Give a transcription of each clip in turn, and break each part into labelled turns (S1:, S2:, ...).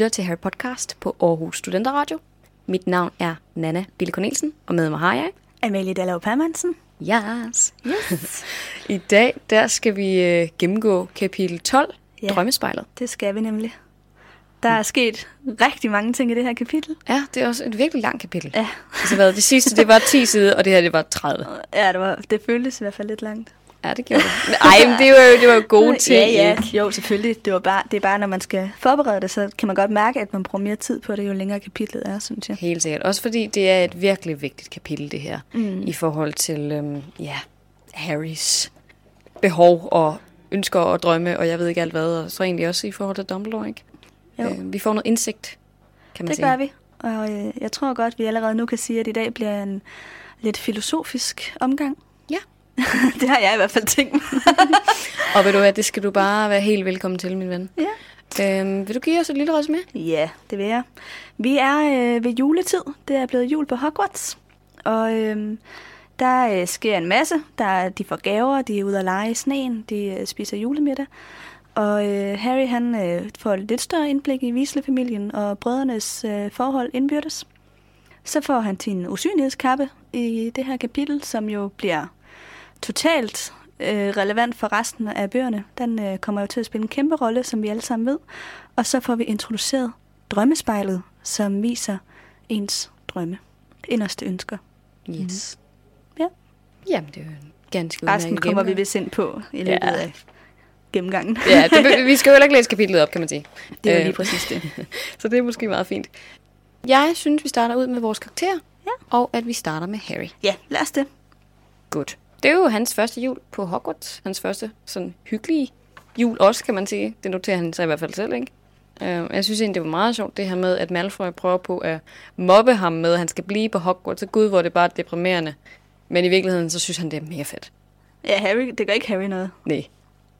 S1: Lytter til Harry Podcast på Aarhus Studenterradio. Mit navn er Nana Bille Cornelsen, og med mig har jeg...
S2: Amalie Dallov Permansen.
S1: Yes. yes. I dag der skal vi øh, gennemgå kapitel 12, ja. Drømmespejlet.
S2: Det skal vi nemlig. Der er sket rigtig mange ting i det her kapitel.
S1: Ja, det er også et virkelig langt kapitel.
S2: Ja.
S1: Altså, hvad, det sidste det var 10 sider, og det her det var 30.
S2: Ja, det, var, det føltes i hvert fald lidt langt.
S1: Ja, det gjorde det. Ej, men det var jo, det var gode ting.
S2: Ja, ja. Jo, selvfølgelig. Det, var bare, det er bare, når man skal forberede det, så kan man godt mærke, at man bruger mere tid på det, jo længere kapitlet er, synes jeg.
S1: Helt sikkert. Også fordi det er et virkelig vigtigt kapitel, det her. Mm. I forhold til, øhm, ja, Harrys behov og ønsker og drømme, og jeg ved ikke alt hvad. Og så egentlig også i forhold til Dumbledore, ikke?
S2: Jo.
S1: Øh, vi får noget indsigt, kan man
S2: det
S1: sige.
S2: gør vi. Og øh, jeg tror godt, vi allerede nu kan sige, at i dag bliver en lidt filosofisk omgang. Det har jeg i hvert fald tænkt mig.
S1: Og ved du hvad, det skal du bare være helt velkommen til, min ven.
S2: Ja.
S1: Øhm, vil du give os et lille resume?
S2: Ja, det vil jeg. Vi er øh, ved juletid. Det er blevet jul på Hogwarts. Og øh, der øh, sker en masse. Der, de får gaver, de er ude at lege i sneen, de øh, spiser julemiddag. Og øh, Harry han øh, får et lidt større indblik i Weasley-familien og brødrenes øh, forhold indbyrdes. Så får han sin usynlighedskappe i det her kapitel, som jo bliver totalt øh, relevant for resten af bøgerne. Den øh, kommer jo til at spille en kæmpe rolle, som vi alle sammen ved. Og så får vi introduceret drømmespejlet, som viser ens drømme, inderste ønsker.
S1: Yes.
S2: Ja.
S1: Jamen, det er jo en ganske
S2: Resten kommer vi vist ind på i løbet
S1: Ja.
S2: af gennemgangen.
S1: Ja, det, vi skal jo heller ikke læse kapitlet op, kan man sige.
S2: Det er
S1: Øh,
S2: lige præcis det.
S1: Så det er måske meget fint. Jeg synes, vi starter ud med vores karakter,
S2: Ja.
S1: og at vi starter med Harry.
S2: Ja, lad os det.
S1: Godt. Det er jo hans første jul på Hogwarts. Hans første sådan hyggelige jul også, kan man sige. Det noterer han sig i hvert fald selv, ikke? Uh, jeg synes egentlig, det var meget sjovt, det her med, at Malfoy prøver på at mobbe ham med, at han skal blive på Hogwarts. Så gud, hvor er det bare deprimerende. Men i virkeligheden, så synes han, det er mega fedt.
S2: Ja, Harry, det gør ikke Harry noget.
S1: Nej,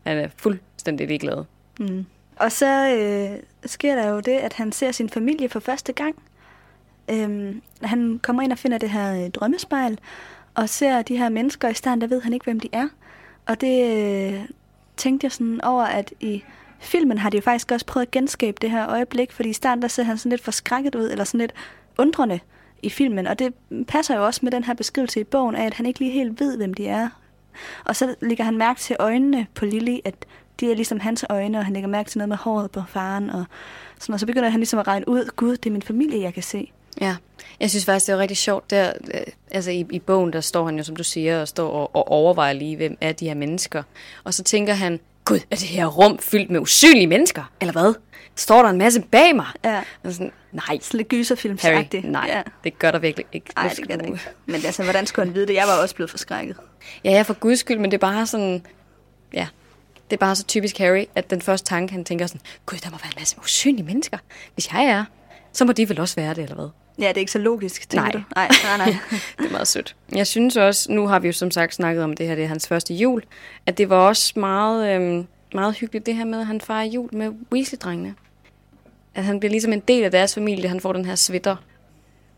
S1: han er fuldstændig ligeglad.
S2: Mm. Og så øh, sker der jo det, at han ser sin familie for første gang. Øhm, han kommer ind og finder det her øh, drømmespejl, og ser de her mennesker i starten, der ved han ikke, hvem de er. Og det øh, tænkte jeg sådan over, at i filmen har de jo faktisk også prøvet at genskabe det her øjeblik, fordi i starten der ser han sådan lidt forskrækket ud, eller sådan lidt undrende i filmen, og det passer jo også med den her beskrivelse i bogen af, at han ikke lige helt ved, hvem de er. Og så lægger han mærke til øjnene på Lily, at de er ligesom hans øjne, og han lægger mærke til noget med håret på faren, og, sådan, og så begynder han ligesom at regne ud, gud, det er min familie, jeg kan se.
S1: Ja, jeg synes faktisk, det var rigtig sjovt. Der, øh, altså i, i bogen, der står han jo, som du siger, og står og, og overvejer lige, hvem er de her mennesker. Og så tænker han, gud, er det her rum fyldt med usynlige mennesker? Eller hvad? Står der en masse bag mig?
S2: Ja.
S1: Og sådan, nej,
S2: Sådan lidt gyserfilmsagtigt.
S1: Nej,
S2: Ja.
S1: det gør der virkelig ikke.
S2: Nej, det gør
S1: du-
S2: ikke. Men altså, hvordan skulle han vide det? Jeg var også blevet forskrækket.
S1: Ja, ja, for guds skyld, men det er bare sådan, ja, det er bare så typisk Harry, at den første tanke, han tænker sådan, gud, der må være en masse usynlige mennesker. Hvis jeg er, så må de vel også være det, eller hvad?
S2: Ja, det er ikke så logisk, tænker
S1: Nej.
S2: du? Nej, nej, nej.
S1: det er meget sødt. Jeg synes også, nu har vi jo som sagt snakket om det her, det er hans første jul, at det var også meget, øhm, meget hyggeligt det her med, at han fejrer jul med Weasley-drengene. At han bliver ligesom en del af deres familie, han får den her sweater.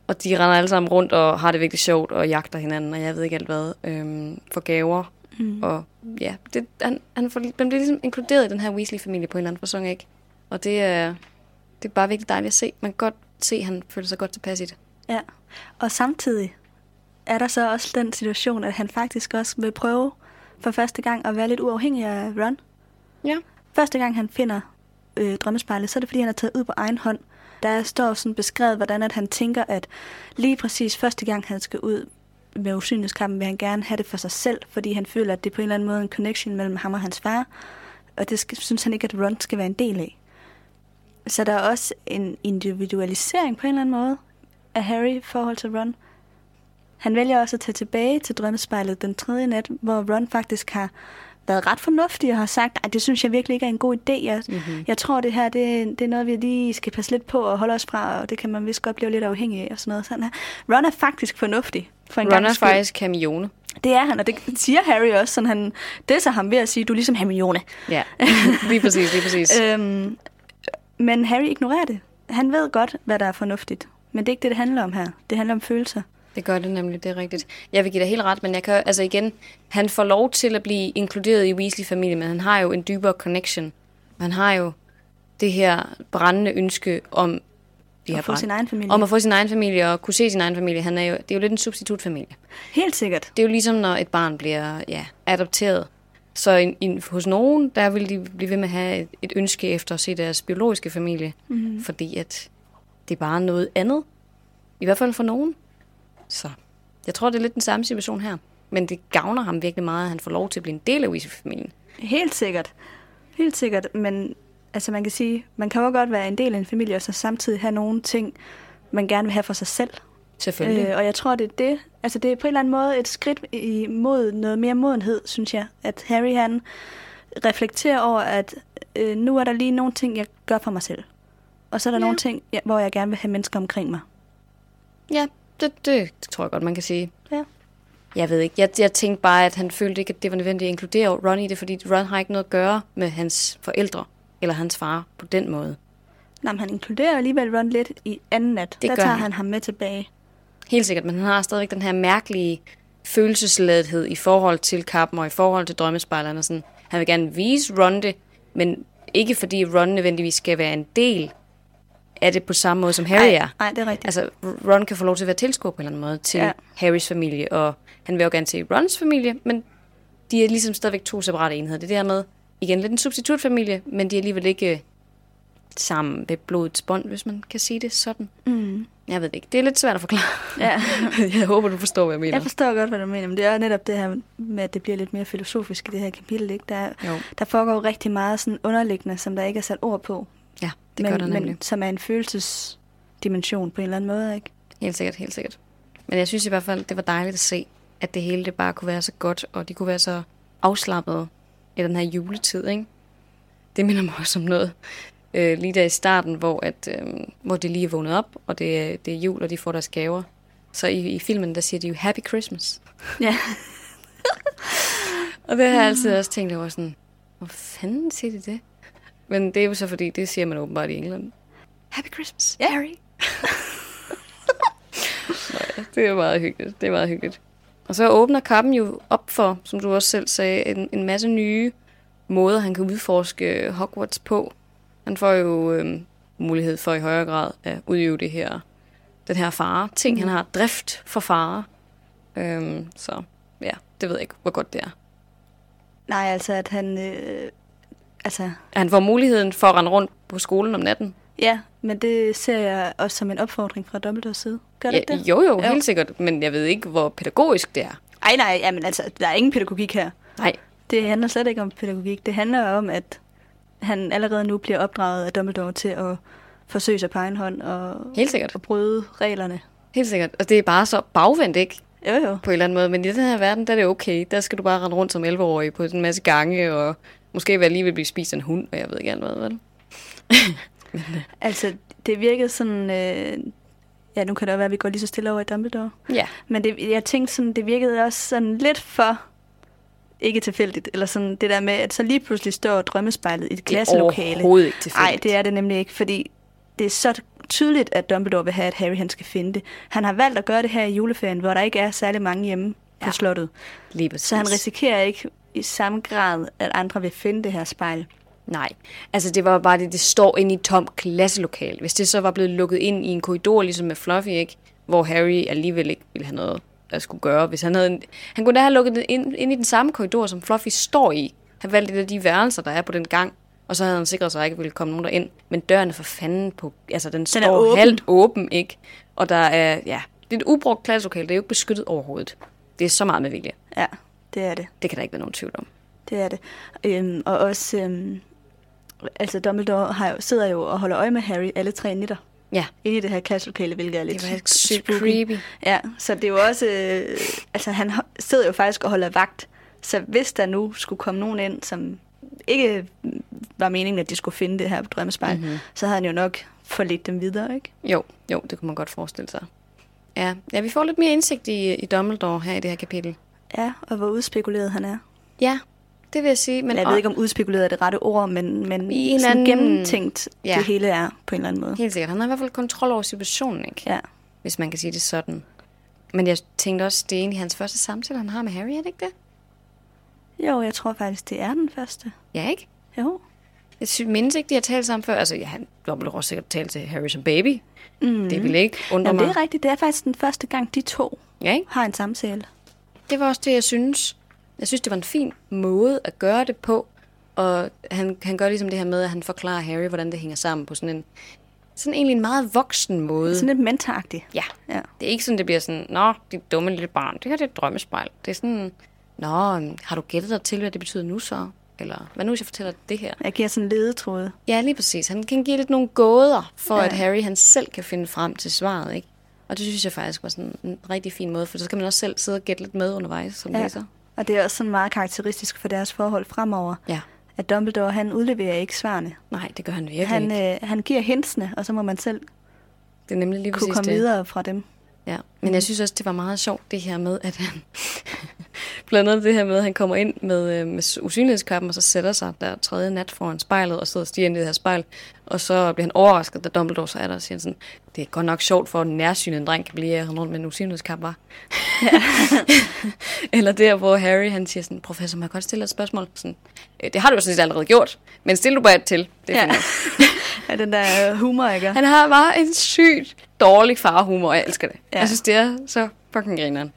S1: Og de render alle sammen rundt og har det virkelig sjovt og jagter hinanden, og jeg ved ikke alt hvad, øhm, for gaver. Mm. Og ja, det, han, han, får, han bliver ligesom inkluderet i den her Weasley-familie på en eller anden fasong, ikke? Og det er, det er bare virkelig dejligt at se. Man kan godt se, at han føler sig godt tilpas i det.
S2: Ja. Og samtidig er der så også den situation, at han faktisk også vil prøve for første gang at være lidt uafhængig af Ron.
S1: Ja.
S2: Første gang han finder øh, drømmespejlet, så er det fordi, han har taget ud på egen hånd. Der står sådan beskrevet, hvordan at han tænker, at lige præcis første gang, han skal ud med usynlighedskampen, vil han gerne have det for sig selv, fordi han føler, at det er på en eller anden måde en connection mellem ham og hans far. Og det skal, synes han ikke, at Ron skal være en del af. Så der er også en individualisering på en eller anden måde af Harry i forhold til Ron. Han vælger også at tage tilbage til drømmespejlet den tredje nat, hvor Ron faktisk har været ret fornuftig og har sagt, at det synes jeg virkelig ikke er en god idé. Jeg, mm-hmm. jeg tror, det her det, det er noget, vi lige skal passe lidt på og holde os fra, og det kan man vist godt blive lidt afhængig af og sådan noget. Sådan her. Ron er faktisk fornuftig for en
S1: Ron er
S2: skyld.
S1: faktisk Hermione.
S2: Det er han, og det siger Harry også. Sådan han, det er så ham ved at sige, du er ligesom Hermione.
S1: Ja, lige præcis, lige præcis.
S2: Øhm, men Harry ignorerer det. Han ved godt, hvad der er fornuftigt. Men det er ikke det, det handler om her. Det handler om følelser.
S1: Det gør det nemlig, det er rigtigt. Jeg vil give dig helt ret, men jeg kan, altså igen, han får lov til at blive inkluderet i Weasley-familien, men han har jo en dybere connection. Han har jo det her brændende ønske om de
S2: At få
S1: brænd-
S2: sin egen familie.
S1: om at få sin egen familie og kunne se sin egen familie. Han er jo, det er jo lidt en substitutfamilie.
S2: Helt sikkert.
S1: Det er jo ligesom, når et barn bliver ja, adopteret. Så i, i, hos nogen, der vil de blive ved med at have et, et ønske efter at se deres biologiske familie. Mm. Fordi at det er bare noget andet. I hvert fald for nogen. Så jeg tror, det er lidt den samme situation her. Men det gavner ham virkelig meget, at han får lov til at blive en del af Weasley-familien.
S2: Helt sikkert. Helt sikkert. Men altså man kan sige, man kan jo godt være en del af en familie, og så samtidig have nogle ting, man gerne vil have for sig selv.
S1: Selvfølgelig.
S2: Øh, og jeg tror, det er det. Altså det er på en eller anden måde et skridt imod noget mere modenhed, synes jeg. At Harry han reflekterer over, at øh, nu er der lige nogle ting, jeg gør for mig selv. Og så er der
S1: Ja.
S2: nogle ting, ja, hvor jeg gerne vil have mennesker omkring mig.
S1: Ja, det, det tror jeg godt, man kan sige.
S2: Ja.
S1: Jeg ved ikke. Jeg, jeg tænkte bare, at han følte ikke, at det var nødvendigt at inkludere Ron i det, fordi Ron har ikke noget at gøre med hans forældre eller hans far på den måde.
S2: Nå, men han inkluderer alligevel Ron lidt i anden nat.
S1: Det
S2: Der tager
S1: han.
S2: han ham med tilbage.
S1: Helt sikkert, men han har stadigvæk den her mærkelige følelsesladethed i forhold til kappen og i forhold til drømmespejlerne. og Sådan. Han vil gerne vise Ron det, men ikke fordi Ron nødvendigvis skal være en del af det på samme måde, som Harry
S2: Ej,
S1: er.
S2: Nej, det er rigtigt.
S1: Altså, Ron kan få lov til at være tilskuer på en eller anden måde til
S2: Ja.
S1: Harrys familie, og han vil jo gerne se Rons familie, men de er ligesom stadigvæk to separate enheder. Det er dermed, igen, lidt en substitutfamilie, men de er alligevel ikke øh, sammen ved blodets bånd, hvis man kan sige det sådan.
S2: Mm.
S1: Jeg ved det ikke. Det er lidt svært at forklare.
S2: Ja.
S1: jeg håber, du forstår, hvad jeg mener.
S2: Jeg forstår godt, hvad du mener, men det er netop det her med, at det bliver lidt mere filosofisk i det her kapitel. Ikke? Der, er-
S1: Jo.
S2: der foregår rigtig meget sådan underliggende, som der ikke er sat ord på.
S1: Ja, det
S2: men,
S1: gør der nemlig.
S2: men som er en følelsesdimension på en eller anden måde. Ikke?
S1: Helt sikkert, helt sikkert. Men jeg synes i hvert fald, det var dejligt at se, at det hele det bare kunne være så godt, og de kunne være så afslappede i den her juletid, ikke? Det minder mig også om noget. Øh, lige der i starten, hvor, at, øh, hvor de lige er vågnet op, og det, er- det er jul, og de får deres gaver. Så i, i filmen, der siger de jo Happy Christmas.
S2: Ja.
S1: Og det har jeg altid også tænkt over sådan, hvor fanden siger de det? Men det er jo så fordi, det siger man åbenbart i England. Happy Christmas,
S2: Ja.
S1: Harry. Nå ja, det er meget hyggeligt. Det er meget hyggeligt. Og så åbner kappen jo op for, som du også selv sagde, en, en masse nye måder, han kan udforske Hogwarts på. Han får jo øh, mulighed for i højere grad at udøve det her, den her fare. Ting, han har drift for fare. Øhm, så ja, det ved jeg ikke, hvor godt det er.
S2: Nej, altså at han... Øh, altså,
S1: Han får muligheden for at rende rundt på skolen om natten.
S2: ja, men det ser jeg også som en opfordring fra Dumbledores side. Gør det
S1: Ja,
S2: ikke det?
S1: jo, jo,
S2: Jo.
S1: helt sikkert. Men jeg ved ikke, hvor pædagogisk det er.
S2: Ej, nej, jamen, altså, der er ingen pædagogik her.
S1: Nej,
S2: Det handler slet ikke om pædagogik. Det handler om, at han allerede nu bliver opdraget af Dumbledore til at forsøge sig på egen hånd og,
S1: helt sikkert.
S2: og bryde reglerne.
S1: Helt sikkert. Og det er bare så bagvendt, ikke?
S2: Jo, jo.
S1: På en eller anden måde. Men i den her verden, der er det okay. Der skal du bare rende rundt som 11-årig på en masse gange, og måske være lige ved at blive spist af en hund, og jeg ved ikke alt hvad, vel?
S2: Altså, det virkede sådan... Øh, ja, nu kan det jo være, at vi går lige så stille over i Dumbledore.
S1: Ja.
S2: Men det, jeg tænkte sådan, det virkede også sådan lidt for ikke tilfældigt. Eller sådan det der med, at så lige pludselig står drømmespejlet i et
S1: Det er
S2: klasselokale.
S1: overhovedet ikke
S2: Nej,
S1: tilfældigt.
S2: det er det nemlig ikke, fordi det er så tydeligt, at Dumbledore vil have, at Harry han skal finde det. Han har valgt at gøre det her i juleferien, hvor der ikke er særlig mange hjemme på
S1: Ja.
S2: slottet.
S1: Lige præcis.
S2: Så han risikerer ikke i samme grad, at andre vil finde det her spejl.
S1: Nej, altså det var bare det, det står inde i et tomt klasselokale. Hvis det så var blevet lukket ind i en korridor, ligesom med Fluffy, ikke? hvor Harry alligevel ikke ville have noget at skulle gøre. Hvis han, havde en, han kunne da have lukket det ind, ind i den samme korridor, som Fluffy står i. Han valgte et af de værelser, der er på den gang, og så havde han sikret sig, at der ikke ville komme nogen derind. Men døren er for fanden på, altså den, den
S2: er
S1: står
S2: åben.
S1: halvt åben, ikke? Og der er, ja, det er et ubrugt klasselokale, det er jo ikke beskyttet overhovedet. Det er så meget med vilje.
S2: Ja, det er det.
S1: Det kan der ikke være nogen tvivl om.
S2: Det er det. Øhm, og også, øhm, altså Dumbledore har jo, sidder jo og holder øje med Harry alle tre nætter.
S1: Ja,
S2: Inde i det her klasselokale, hvilket er lidt
S1: det var sygt creepy.
S2: Ja, så det er jo også... Øh, altså, han sidder jo faktisk og holder vagt. Så hvis der nu skulle komme nogen ind, som ikke var meningen, at de skulle finde det her drømmespejl,
S1: Mhm.
S2: mm-hmm. så havde han jo nok forledt dem videre, ikke?
S1: Jo, jo, det kunne man godt forestille sig. Ja, ja vi får lidt mere indsigt i, i Dumbledore her i det her kapitel.
S2: Ja, og hvor udspekuleret han er.
S1: Ja, det vil jeg sige. Men
S2: jeg ved ikke, om udspekuleret er det rette ord, men, men
S1: I en
S2: sådan
S1: anden-
S2: gennemtænkt
S1: Ja.
S2: det hele er på en eller anden måde.
S1: Helt sikkert. Han har i hvert fald kontrol over situationen, ikke?
S2: Ja.
S1: Hvis man kan sige det sådan. Men jeg tænkte også, det er egentlig hans første samtale, han har med Harry, er det ikke det?
S2: Jo, jeg tror faktisk, det er den første.
S1: Ja, ikke?
S2: Jo.
S1: Jeg synes, mindes ikke, de har talt sammen før. Altså, ja, han Dumbledore også sikkert talt til Harry som baby. Mm. Det ville ikke undre
S2: Jamen,
S1: mig.
S2: det er rigtigt. Det er faktisk den første gang, de to
S1: Ja, ikke?
S2: har en samtale.
S1: Det var også det, jeg synes. Jeg synes, det var en fin måde at gøre det på. Og han, han gør ligesom det her med, at han forklarer Harry, hvordan det hænger sammen på sådan en, sådan egentlig en meget voksen måde.
S2: Sådan lidt mentoragtigt.
S1: Ja.
S2: Ja.
S1: Det er ikke sådan, det bliver sådan, Nå, dit dumme lille barn, det her det er et drømmespejl. Det er sådan, Nå, har du gættet dig til, hvad det betyder nu så? Eller hvad nu, hvis jeg fortæller dig det her?
S2: Jeg giver sådan en ledetråd.
S1: Ja, lige præcis. Han kan give lidt nogle gåder, for
S2: ja.
S1: at Harry han selv kan finde frem til svaret, ikke? Og det synes jeg faktisk var sådan en rigtig fin måde, for så kan man også selv sidde og gætte lidt med undervejs som ja. læser.
S2: Og det er også sådan meget karakteristisk for deres forhold fremover.
S1: Ja.
S2: At Dumbledore, han udleverer ikke svarene.
S1: Nej, det gør han virkelig
S2: Han,
S1: ikke.
S2: øh, han giver hintsene, og så må man selv
S1: Det er nemlig lige
S2: kunne komme
S1: det.
S2: videre fra dem.
S1: Ja, men jeg synes også, det var meget sjovt, det her med, at han... blandt andet det her med, at han kommer ind med, øh, med usynlighedskappen, og så sætter sig der tredje nat foran spejlet, og sidder og stiger ind i det her spejl. Og så bliver han overrasket, da Dumbledore så er der og siger sådan, det er godt nok sjovt for en nærsynet en dreng kan blive rundt med en usynlighedskap, var. Eller der, hvor Harry han siger sådan, professor, må jeg godt stille et spørgsmål? Sådan, "Øh, det har du jo sådan set allerede gjort, men stil du bare et til. Det er
S2: Ja.
S1: fint nok."
S2: Ja, den der øh, humor, ikke?
S1: Han har bare en sygt dårlig farhumor, og jeg elsker det.
S2: Ja.
S1: Jeg synes, det er så fucking grineren.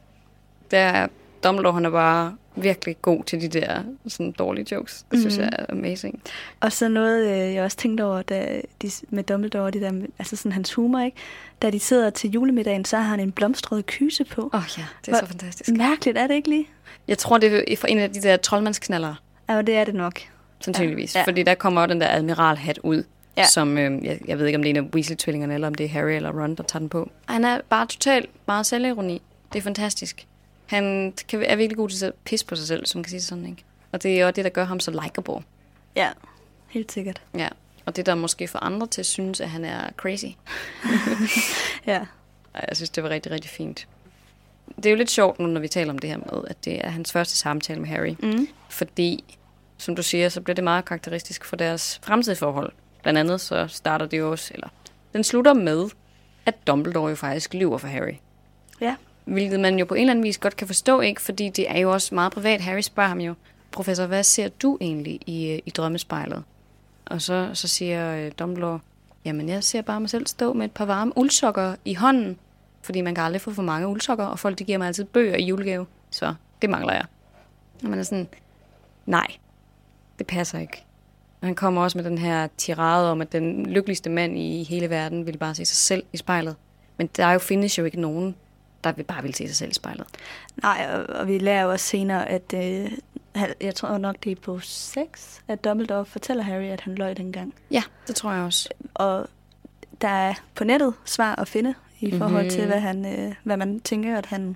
S1: Det er, Dumbledore, han er bare virkelig god til de der sådan dårlige jokes. Det synes
S2: Mhm.
S1: jeg er amazing.
S2: Og så noget, øh, jeg også tænkte over da de, med Dumbledore, de der, altså sådan hans humor, ikke? Da de sidder til julemiddagen, så har han en blomstret kyse på.
S1: Åh oh, ja, det er
S2: Hvor-
S1: så fantastisk.
S2: Mærkeligt, er det ikke lige?
S1: Jeg tror, det er for en af de der troldmandsknaller,
S2: Ja, det er det nok.
S1: sandsynligvis.
S2: Ja.
S1: Ja. Fordi der kommer den der admiralhat ud,
S2: ja.
S1: som, øh, jeg, jeg ved ikke, om det er en af Weasley-tvillingerne, eller om det er Harry eller Ron, der tager den på. Han er bare totalt meget selvironi. Det er fantastisk. Han kan, er virkelig god til at pisse på sig selv, som kan sige sådan, ikke? Og det er også det, der gør ham så likable.
S2: Ja, helt sikkert.
S1: Ja, og det der måske for andre til synes, at han er crazy.
S2: Ja.
S1: Jeg synes, det var rigtig, rigtig fint. Det er jo lidt sjovt nu, når vi taler om det her med, at det er hans første samtale med Harry.
S2: Mm.
S1: Fordi, som du siger, så bliver det meget karakteristisk for deres fremtidige forhold. Blandt andet så starter det jo også, eller den slutter med, at Dumbledore jo faktisk lyver for Harry.
S2: Ja.
S1: Hvilket man jo på en eller anden vis godt kan forstå, ikke? Fordi det er jo også meget privat. Harry spørger ham jo, professor, hvad ser du egentlig i, øh, i drømmespejlet? Og så, så siger øh, Dumbledore, jamen jeg ser bare mig selv stå med et par varme uldsokker i hånden, fordi man kan aldrig få for mange uldsokker, og folk de giver mig altid bøger i julegave, så det mangler jeg. Og man er sådan, nej, det passer ikke. Og han kommer også med den her tirade om, at den lykkeligste mand i hele verden ville bare se sig selv i spejlet. Men der er jo, findes jo ikke nogen, der vil bare vil se sig selv i spejlet.
S2: Nej, og, og vi lærer jo også senere, at øh, jeg tror nok, det er på 6, at Dumbledore fortæller Harry, at han løj dengang.
S1: Ja, det tror jeg også.
S2: Og der er på nettet svar at finde i
S1: Mhm.
S2: forhold til, hvad, han, øh, hvad man tænker, at han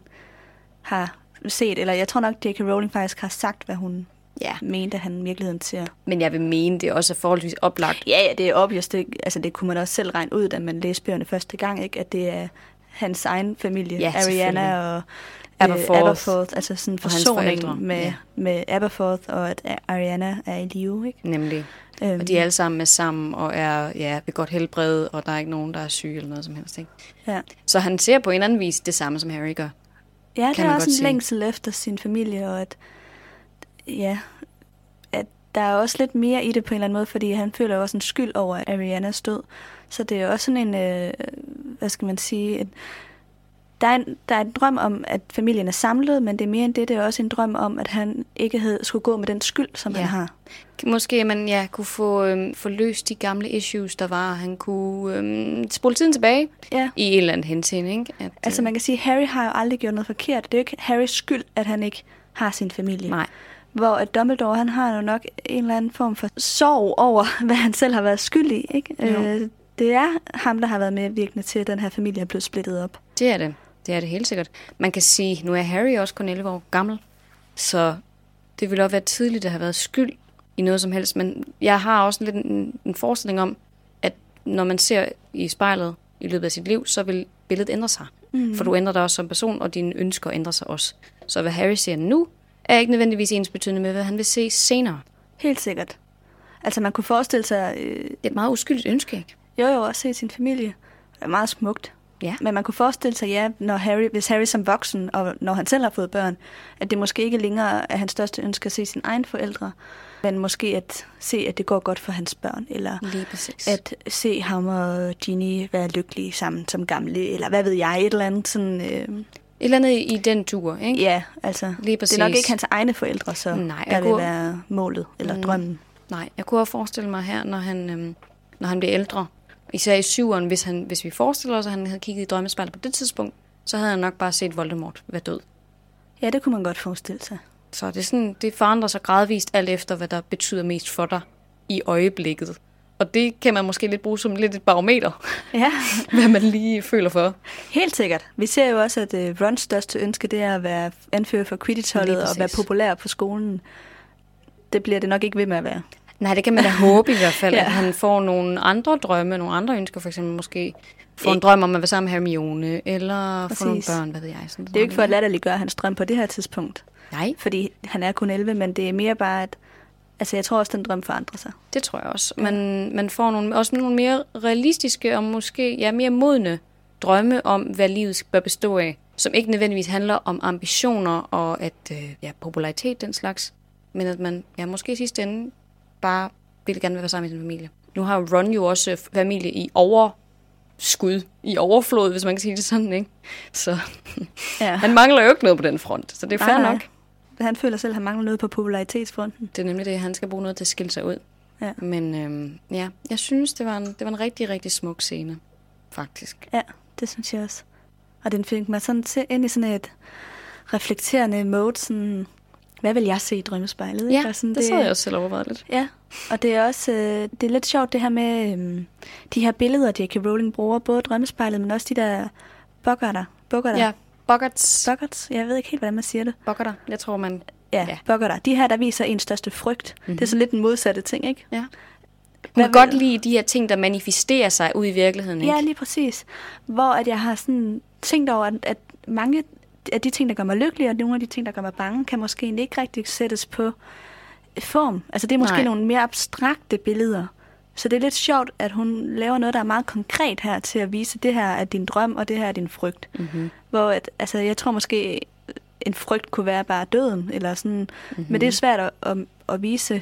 S2: har set. Eller jeg tror nok, J.K. Rowling faktisk har sagt, hvad hun
S1: Ja.
S2: mente, at han i virkeligheden ser.
S1: Men jeg vil mene, det også er forholdsvis oplagt.
S2: Ja, ja, det er obvious. Det, altså, det kunne man også selv regne ud, da man læste bøgerne første gang, ikke? at det er hans egen familie,
S1: Ja,
S2: Ariana og
S1: Aberforth.
S2: Øh, Aberforth, altså sådan forsoning med,
S1: ja.
S2: med Aberforth, og at Ariana er i live. Ikke?
S1: Nemlig.
S2: Øhm,
S1: Og de er alle sammen med sammen og er ja, ved godt helbred, og der er ikke nogen, der er syge eller noget som helst. Ikke?
S2: ja.
S1: Så han ser på en eller anden vis det samme, som Harry gør.
S2: Ja, det
S1: kan
S2: er
S1: man
S2: også en
S1: sige.
S2: længsel efter sin familie, og at, ja, der er også lidt mere i det på en eller anden måde, fordi han føler også en skyld over at Arianas død. Så det er også sådan en, øh, hvad skal man sige, et, der, er en, der er en drøm om, at familien er samlet, men det er mere end det, det er også en drøm om, at han ikke havde, skulle gå med den skyld, som
S1: Ja.
S2: han har.
S1: Måske man ja, kunne få, øhm, få løst de gamle issues, der var. Han kunne øhm, spole tiden tilbage
S2: Ja.
S1: i en eller anden henseende. Ikke? At,
S2: Altså man kan sige, at Harry har jo aldrig gjort noget forkert. Det er jo ikke Harrys skyld, at han ikke har sin familie.
S1: Nej.
S2: Hvor at Dumbledore, han har jo nok en eller anden form for sorg over, hvad han selv har været skyld i. Ikke?
S1: Jo.
S2: Øh, det er ham, der har været medvirkende til, at den her familie er blevet splittet op.
S1: Det er det. Det er det helt sikkert. Man kan sige, nu er Harry også kun 11 år gammel, så det ville også være tidligt at have været skyld i noget som helst. Men jeg har også lidt en, en forestilling om, at når man ser i spejlet i løbet af sit liv, så vil billedet ændre sig. Mm. For du ændrer dig også som person, og dine ønsker ændrer sig også. Så hvad Harry ser nu, er ikke nødvendigvis ens betydende med, hvad han vil se senere.
S2: Helt sikkert. Altså man kunne forestille sig, øh,
S1: Det er et meget uskyldigt ønske, ikke?
S2: jo jo også se sin familie. Det er meget smukt.
S1: Ja.
S2: Men man kunne forestille sig, ja, når Harry, hvis Harry som voksen, og når han selv har fået børn, at det måske ikke længere er hans største ønske at se sine egne forældre. Men måske at se, at det går godt for hans børn, eller at se ham og Ginny være lykkelige sammen som gamle, eller hvad ved jeg, et eller andet sådan... Øh,
S1: Et eller andet i den tur, ikke?
S2: ja, altså,
S1: Lige
S2: det er nok ikke hans egne forældre, så
S1: Nej,
S2: der
S1: jeg
S2: vil
S1: kunne-
S2: være målet, eller
S1: Mm.
S2: drømmen.
S1: Nej, jeg kunne også forestille mig her, når han, øhm, når han bliver ældre, især i syveren, hvis, han, hvis vi forestiller os, at han havde kigget i drømmespejlet på det tidspunkt, så havde han nok bare set Voldemort være død.
S2: Ja, det kunne man godt forestille sig.
S1: Så det, er sådan, det forandrer sig gradvist alt efter, hvad der betyder mest for dig i øjeblikket. Og det kan man måske lidt bruge som lidt et barometer,
S2: Ja,
S1: hvad man lige føler for.
S2: helt sikkert. Vi ser jo også, at uh, Rons største ønske, det er at være anfører for Quidditch-holdet
S1: Lige
S2: og være populær på skolen. Det bliver det nok ikke ved med at være.
S1: Nej, det kan man da håbe i hvert fald,
S2: Ja.
S1: at han får nogle andre drømme, nogle andre ønsker, for eksempel måske få en drøm om at være sammen med Hermione, eller få nogle børn, hvad ved jeg. Sådan
S2: Det er jo ikke for at latterliggøre hans drøm på det her tidspunkt,
S1: Nej,
S2: fordi han er kun 11, men det er mere bare, at altså, jeg tror også, den drøm forandrer sig.
S1: det tror jeg også. Man, man får nogle, også nogle mere realistiske og måske ja, mere modne drømme om, hvad livet bør bestå af, som ikke nødvendigvis handler om ambitioner og at øh, ja, popularitet, den slags, men at man ja, måske i sidste ende bare vil gerne være sammen med sin familie. Nu har Ron jo også familie i overskud, i overflod, hvis man kan sige det sådan, ikke? Så
S2: Ja.
S1: han mangler jo ikke noget på den front, så det er fair
S2: nej.
S1: nok.
S2: Han føler selv, at han mangler noget på popularitetsfronten.
S1: Det er nemlig det, han skal bruge noget til at skille sig ud.
S2: Ja.
S1: Men øhm, ja, jeg synes, det var, en, det var en rigtig, rigtig smuk scene, faktisk.
S2: Ja, det synes jeg også. Og den fik mig sådan til ind i sådan et reflekterende mode, sådan, hvad vil jeg se i drømmespejlet? ikke?
S1: Ja,
S2: Og sådan,
S1: det, det sad jeg også selv overvejet lidt.
S2: Ja, og det er også øh, det er lidt sjovt det her med øhm, de her billeder, J.K. Rowling bruger, både drømmespejlet, men også de der boggerter. Boggerter.
S1: Ja, Boggarts.
S2: Boggerts. Jeg ved ikke helt, hvordan man siger det.
S1: Boggarter. Jeg tror, man...
S2: Ja,
S1: Ja.
S2: boggerter. De her, der viser ens største frygt. Mm-hmm. Det er så lidt den modsatte ting, ikke?
S1: Ja. Hun kan godt lide de her ting, der manifesterer sig ud i virkeligheden, ikke?
S2: Ja, lige præcis. Hvor at jeg har sådan tænkt over, at, at mange af de ting, der gør mig lykkelig, og nogle af de ting, der gør mig bange, kan måske ikke rigtig sættes på form. Altså det er måske.
S1: Nej.
S2: nogle mere abstrakte billeder. Så det er lidt sjovt, at hun laver noget, der er meget konkret her til at vise, det her er din drøm, og det her er din frygt.
S1: Mm-hmm.
S2: Hvor at, altså, jeg tror måske, en frygt kunne være bare døden, eller sådan.
S1: Mhm.
S2: Mm-hmm. Men det er svært at, at, at vise.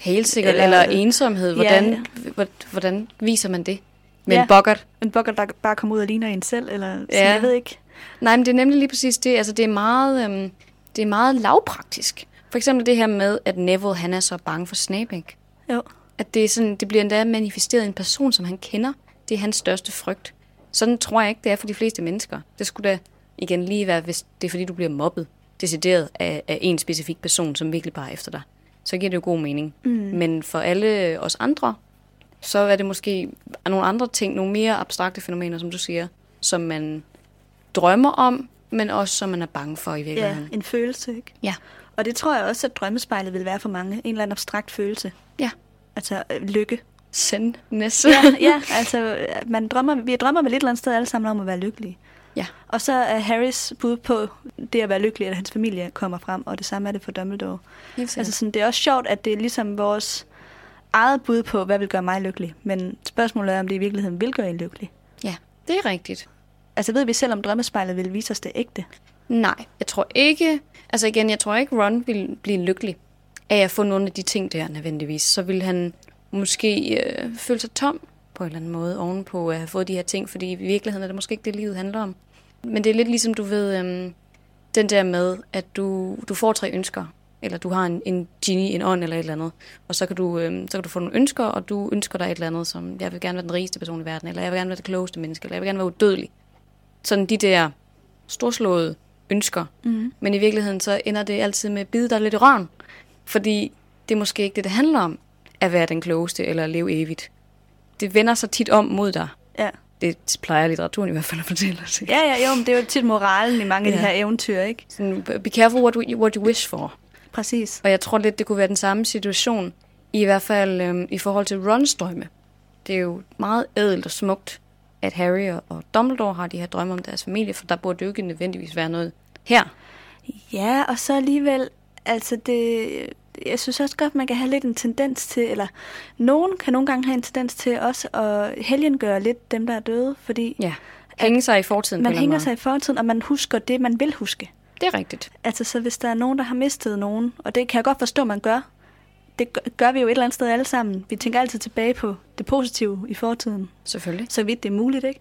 S1: Helt sikkert.
S2: Eller-
S1: Eller, ensomhed. Hvordan,
S2: Ja.
S1: hvordan viser man det? Med
S2: Ja.
S1: en boggart?
S2: En boggart, der bare kommer ud og ligner en selv, eller sådan,
S1: Ja.
S2: jeg ved ikke.
S1: Nej, men det er nemlig lige præcis det. Altså, det er meget, øhm, det er meget lavpraktisk. For eksempel det her med, at Neville han er så bange for Snape, ikke?
S2: Jo.
S1: At det, er sådan, det bliver endda manifesteret i en person, som han kender. Det er hans største frygt. Sådan tror jeg ikke, det er for de fleste mennesker. Det skulle da igen lige være, hvis det er fordi, du bliver mobbet, decideret af, af en specifik person, som virkelig bare er efter dig. Så giver det jo god mening. Mm. Men for alle os andre, så er det måske nogle andre ting, nogle mere abstrakte fænomener, som du siger, som man drømmer om, men også som man er bange for i
S2: Ja,
S1: virkeligheden.
S2: en følelse, ikke?
S1: Ja.
S2: Og det tror jeg også, at drømmespejlet vil være for mange. En eller anden abstrakt følelse. Altså øh, lykke.
S1: Sendness.
S2: Ja, ja altså øh, man drømmer, vi drømmer vel et eller andet sted alle sammen om at være lykkelige.
S1: Ja.
S2: Og så er Harrys bud på det at være lykkelig, at hans familie kommer frem, og det samme er det for Dumbledore.
S1: Helt.
S2: Altså sådan, det er også sjovt, at det er ligesom vores eget bud på, hvad vil gøre mig lykkelig. Men spørgsmålet er, om det i virkeligheden vil gøre en lykkelig.
S1: ja, det er rigtigt.
S2: Altså ved vi selv, om drømmespejlet vil vise os det ægte?
S1: Nej, jeg tror ikke... Altså igen, jeg tror ikke, Ron vil blive lykkelig af at få nogle af de ting der nødvendigvis. Så vil han måske øh, føle sig tom på en eller anden måde ovenpå at have fået de her ting, fordi i virkeligheden er det måske ikke det, livet handler om. Men det er lidt ligesom, du ved, øhm, den der med, at du, du får tre ønsker, eller du har en, en genie, en ånd eller et eller andet, og så kan, du, øhm, så kan du få nogle ønsker, og du ønsker dig et eller andet, som jeg vil gerne være den rigeste person i verden, eller jeg vil gerne være det klogeste menneske, eller jeg vil gerne være udødelig. Sådan de der storslåede ønsker.
S2: Mm.
S1: Men i virkeligheden så ender det altid med at bide dig lidt i røven. Fordi det er måske ikke det, det handler om, at være den klogeste eller at leve evigt. Det vender sig tit om mod dig.
S2: Ja.
S1: Det plejer litteraturen i hvert fald at fortælle os. ikke?
S2: Ja, ja, jo, men det er jo tit moralen i mange af de
S1: Ja.
S2: her eventyr, ikke?
S1: Sådan, be careful what, you- what you wish for.
S2: Præcis.
S1: Og jeg tror lidt, det kunne være den samme situation, i hvert fald øhm, i forhold til Rons drømme. Det er jo meget ædelt og smukt, at Harry og- og Dumbledore har de her drømme om deres familie, for der burde jo ikke nødvendigvis være noget her.
S2: Ja, og så alligevel, altså det, jeg synes også godt, man kan have lidt en tendens til, eller nogen kan nogle gange have en tendens til også at helgengøre lidt dem, der er døde, fordi
S1: Ja, hænge sig i fortiden.
S2: man hænger sig i fortiden, og man husker det, man vil huske.
S1: Det er rigtigt.
S2: Altså, så hvis der er nogen, der har mistet nogen, og det kan jeg godt forstå, man gør, det gør- gør vi jo et eller andet sted alle sammen. Vi tænker altid tilbage på det positive i fortiden,
S1: Selvfølgelig.
S2: så vidt det er muligt, ikke?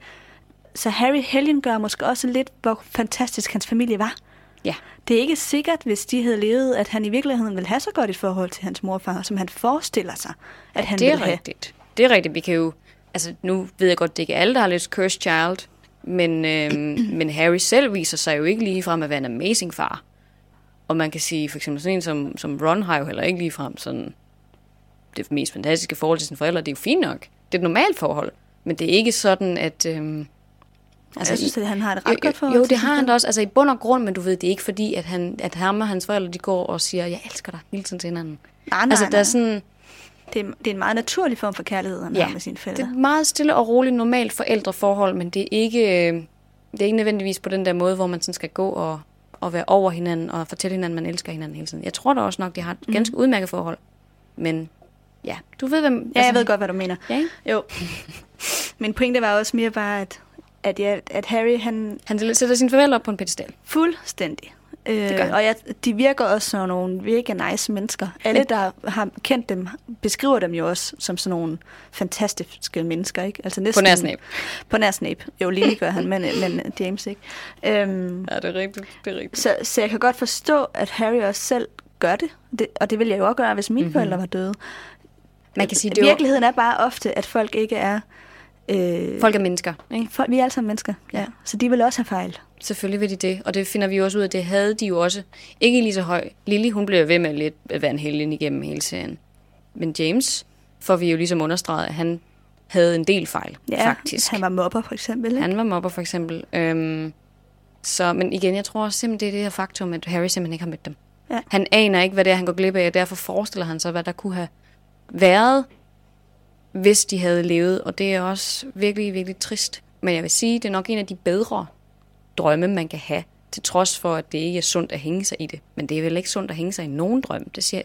S2: Så Harry Helgen gør måske også lidt, hvor fantastisk hans familie var.
S1: Ja.
S2: Det er ikke sikkert, hvis de havde levet, at han i virkeligheden ville have så godt et forhold til hans morfar, som han forestiller sig, at han
S1: det er
S2: ville have.
S1: rigtigt. Det er rigtigt. Vi kan jo... Altså, nu ved jeg godt, det ikke er alle, der har lidt cursed child. Men, øhm, men Harry selv viser sig jo ikke lige frem at være en amazing far. Og man kan sige, for eksempel sådan en som, som Ron har jo heller ikke lige frem sådan det mest fantastiske forhold til sine forældre. Det er jo fint nok. Det er et normalt forhold. Men det er ikke sådan, at... Øhm,
S2: Altså, jeg synes, at han har et
S1: jo,
S2: ret godt
S1: jo,
S2: forhold
S1: jo,
S2: til
S1: det har han da også. Altså i bund og grund, men du ved, det er ikke fordi, at, han, at ham og hans forældre, de går og siger, jeg elsker dig hele tiden til hinanden.
S2: Nej, nej,
S1: altså,
S2: nej.
S1: der er sådan...
S2: Det, er, det er en meget naturlig form for kærlighed, han
S1: Ja,
S2: har med sine forældre.
S1: Det er et meget stille og roligt normalt forældreforhold, men det er ikke, øh, det er ikke nødvendigvis på den der måde, hvor man sådan skal gå og, og være over hinanden og fortælle hinanden, at man elsker hinanden hele tiden. Jeg tror da også nok, de har et ganske udmærket forhold. Men ja, du ved, hvem...
S2: Ja, jeg ved godt, hvad du mener.
S1: Ja, ikke?
S2: Jo. Min pointe var også mere bare, at, at, ja, at Harry, han
S1: Han sætter sine forældre op på en pedestal.
S2: fuldstændig. Øh, og ja, de virker også som nogle virkelig nice mennesker. Alle,
S1: Men-
S2: der har kendt dem, beskriver dem jo også som sådan nogle fantastiske mennesker, ikke? Altså næsten,
S1: På nær Snape.
S2: På nær Snape. Jo, Lily gør han, men, men James ikke. Øhm,
S1: Ja, det er rigtigt. Det er rigtigt.
S2: så, så jeg kan godt forstå, at Harry også selv gør det. det og det ville jeg jo også gøre, hvis mine mm-hmm. forældre var døde.
S1: Man kan sige, det
S2: Virkeligheden er bare ofte, at folk ikke er... Øh,
S1: folk er mennesker. Ikke?
S2: folk, vi er alle sammen mennesker, ja.
S1: Ja.
S2: Så de vil også have fejl.
S1: Selvfølgelig vil de det, og det finder vi også ud af, det havde de jo også. Ikke lige så høj. Lily, hun blev ved med lidt at være en helgen igennem hele serien. Men James får vi jo ligesom understreget, at han havde en del fejl,
S2: Ja,
S1: faktisk.
S2: Han var mobber, for eksempel. Ikke?
S1: Han var mobber for eksempel. Øhm, så, men igen, jeg tror simpelthen, det er det her faktum, at Harry simpelthen ikke har mødt dem.
S2: Ja.
S1: Han aner ikke, hvad det er, han går glip af, og derfor forestiller han sig, hvad der kunne have været, hvis de havde levet. Og det er også virkelig, virkelig trist. Men jeg vil sige, det er nok en af de bedre drømme, man kan have, til trods for, at det ikke er sundt at hænge sig i det. Men det er vel ikke sundt at hænge sig i nogen drøm. Det siger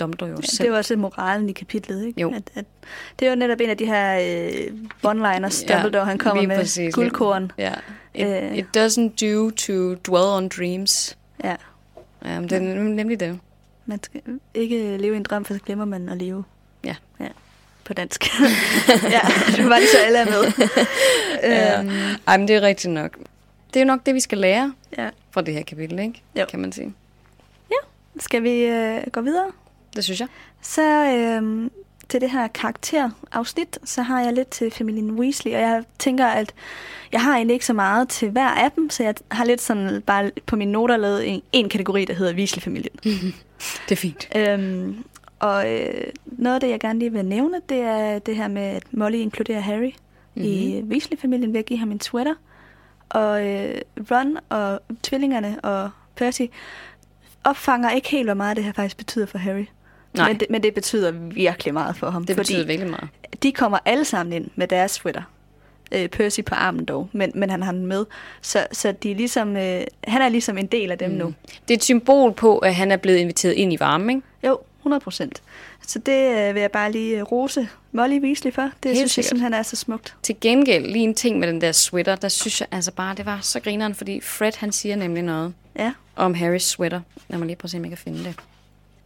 S1: Dumbledore jo
S2: Ja,
S1: selv.
S2: det er jo også moralen i kapitlet, ikke?
S1: Jo.
S2: At, at, det er jo netop en af de her øh, one-liners,
S1: Ja,
S2: Dumbledore, han kommer med
S1: præcis.
S2: guldkorn.
S1: Ja. It,
S2: Øh.
S1: it doesn't do to dwell on dreams.
S2: Ja.
S1: Ja, men det er nemlig det.
S2: Man skal ikke leve i en drøm, for så glemmer man at leve.
S1: Ja.
S2: ja. På dansk. ja, det var lige så alle er med.
S1: Ja.
S2: øhm,
S1: Ej, men det er rigtigt nok. Det er jo nok det, vi skal lære
S2: ja.
S1: fra det her kapitel, ikke?
S2: Jo.
S1: Kan man sige.
S2: Skal vi øh, gå videre?
S1: Det synes jeg.
S2: Så øh, til det her karakterafsnit, så har jeg lidt til familien Weasley, og jeg tænker, at jeg har egentlig ikke så meget til hver af dem, så jeg har lidt sådan bare på mine noter lavet en, en kategori, der hedder Weasley-familien.
S1: Det er fint.
S2: Øhm, og øh, noget af det, jeg gerne lige vil nævne, det er det her med, at Molly inkluderer Harry mm-hmm. i Weasley-familien ved at give ham en sweater. Og øh, Ron og tvillingerne og Percy opfanger ikke helt, hvor meget det her faktisk betyder for Harry.
S1: Nej.
S2: Men det, men det betyder virkelig meget for ham.
S1: Det
S2: fordi
S1: betyder virkelig meget.
S2: de kommer alle sammen ind med deres sweater. Øh, Percy på armen dog, men, men han har den med. Så, så de er ligesom, øh, han er ligesom en del af dem mm. nu.
S1: Det er et symbol på, at han er blevet inviteret ind i varmen, ikke?
S2: Jo, 100 procent. Så det øh, vil jeg bare lige øh, rose Molly Weasley for. Det
S1: Helt
S2: synes jeg
S1: sikkert.
S2: simpelthen er så smukt.
S1: Til gengæld, lige en ting med den der sweater, der synes jeg altså bare, det var så grineren, fordi Fred, han siger nemlig noget
S2: Ja.
S1: om Harrys sweater. Lad mig lige prøve at se, om jeg kan finde det.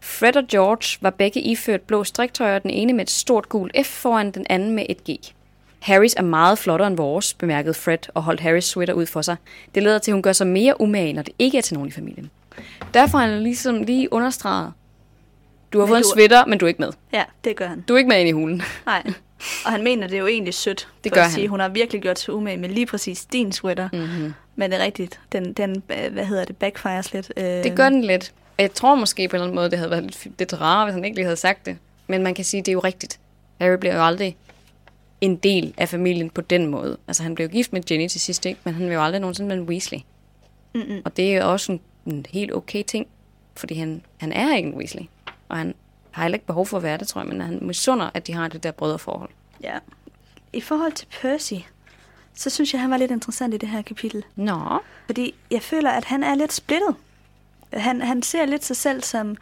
S1: Fred og George var begge iført blå striktøjer, den ene med et stort gult F foran, den anden med et G. Harrys er meget flottere end vores, bemærkede Fred og holdt Harrys sweater ud for sig. Det leder til, at hun gør sig mere umage, når det ikke er til nogen i familien. Derfor har han ligesom lige understreget, du har
S2: Men
S1: fået en
S2: du-
S1: sweater, men du er ikke med.
S2: Ja, det gør han.
S1: Du er ikke med ind i hulen.
S2: Nej. Og han mener, det er jo egentlig sødt.
S1: Det gør
S2: at sige,
S1: han.
S2: Hun har virkelig gjort sig umage med lige præcis din sweater.
S1: Mm-hmm.
S2: Men det er rigtigt. Den, den øh, hvad hedder det, backfires lidt. Øh,
S1: Det gør den lidt. Jeg tror måske på en eller anden måde, det havde været lidt, lidt rarere, hvis han ikke lige havde sagt det. Men man kan sige, det er jo rigtigt. Harry bliver jo aldrig en del af familien på den måde. Altså, han blev gift med Jenny til sidst, ikke? Men han vil jo aldrig nogensinde være en Weasley.
S2: Mm-mm.
S1: Og det er også en, en helt okay ting, fordi han, han er ikke en Weasley. Og han har heller ikke behov for at være det, tror jeg, men han misunder, at de har det der brødreforhold.
S2: Ja. I forhold til Percy, så synes jeg, han var lidt interessant i det her kapitel.
S1: Nå,
S2: Fordi jeg føler, at han er lidt splittet. Han, han ser lidt sig selv som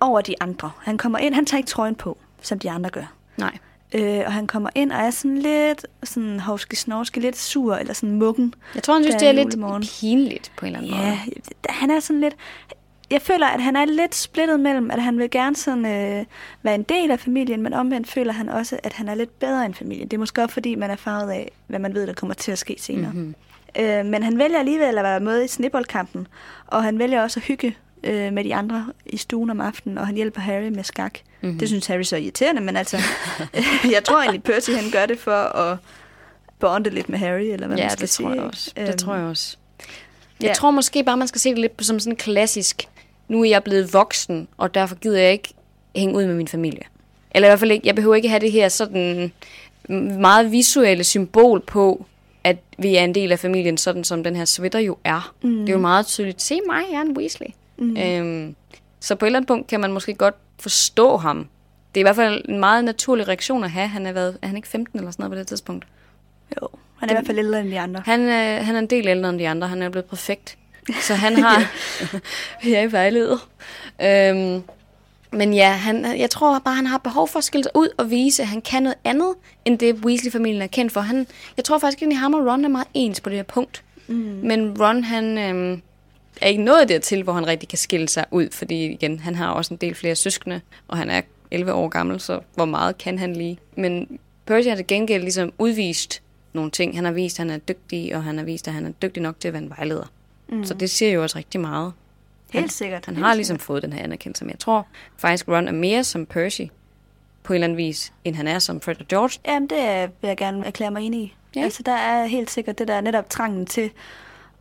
S2: over de andre. Han kommer ind, han tager ikke trøjen på, som de andre gør.
S1: nej.
S2: Øh, og han kommer ind og er sådan lidt sådan hovske snorske, lidt sur eller sådan muggen.
S1: Jeg tror, han synes, det er lidt pinligt på en eller anden
S2: Ja,
S1: måde.
S2: han er sådan lidt... jeg føler, at han er lidt splittet mellem, at han vil gerne sådan, øh, være en del af familien, men omvendt føler han også, at han er lidt bedre end familien. Det er måske også, fordi man er farvet af, hvad man ved, der kommer til at ske senere. Mm-hmm. Øh, men han vælger alligevel at være med i snibboldkampen, og han vælger også at hygge øh, med de andre i stuen om aftenen, og han hjælper Harry med skak. Mm-hmm. Det synes Harry så er irriterende, men altså, jeg tror egentlig, Percy han gør det for at bonde lidt med Harry, eller hvad
S1: ja,
S2: man skal
S1: det
S2: sige.
S1: tror jeg også. Det
S2: Øhm,
S1: tror jeg også. Jeg
S2: ja.
S1: tror måske bare, man skal se det lidt som sådan en klassisk, nu er jeg blevet voksen, og derfor gider jeg ikke hænge ud med min familie. Eller i hvert fald ikke, jeg behøver ikke have det her sådan meget visuelle symbol på, at vi er en del af familien, sådan som den her sweater jo er. Mm. Det er jo meget tydeligt. Se mig, jeg er en Weasley. Mm. Øhm, så på et eller andet punkt kan man måske godt forstå ham. Det er i hvert fald en meget naturlig reaktion at have. Han er, været, er han ikke 15 eller sådan noget på det tidspunkt?
S2: Jo, han er i hvert fald ældre end de andre.
S1: Han, øh, han er en del ældre end de andre. Han er blevet perfekt. Så han har... Vi er i vejleder. Øhm, men ja, han, jeg tror bare, han har behov for at skille sig ud og vise, at han kan noget andet, end det Weasley-familien er kendt for. Han, jeg tror faktisk, at ham og Ron er meget ens på det her punkt. Mm. Men Ron, han øhm, er ikke nået dertil, hvor han rigtig kan skille sig ud, fordi igen, han har også en del flere søskende, og han er 11 år gammel, så hvor meget kan han lige? Men Percy har til gengæld ligesom udvist nogle ting. Han har vist, at han er dygtig, og han har vist, at han er dygtig nok til at være en vejleder. Mm. Så det siger jo også rigtig meget.
S2: Helt
S1: han,
S2: sikkert.
S1: Han
S2: helt
S1: har ligesom
S2: sikkert.
S1: fået den her anerkendelse, men jeg tror faktisk, Ron er mere som Percy på en eller anden vis, end han er som Fred og George.
S2: Jamen, det vil jeg gerne erklære mig enig i.
S1: Ja.
S2: Altså, der er helt sikkert det der netop trangen til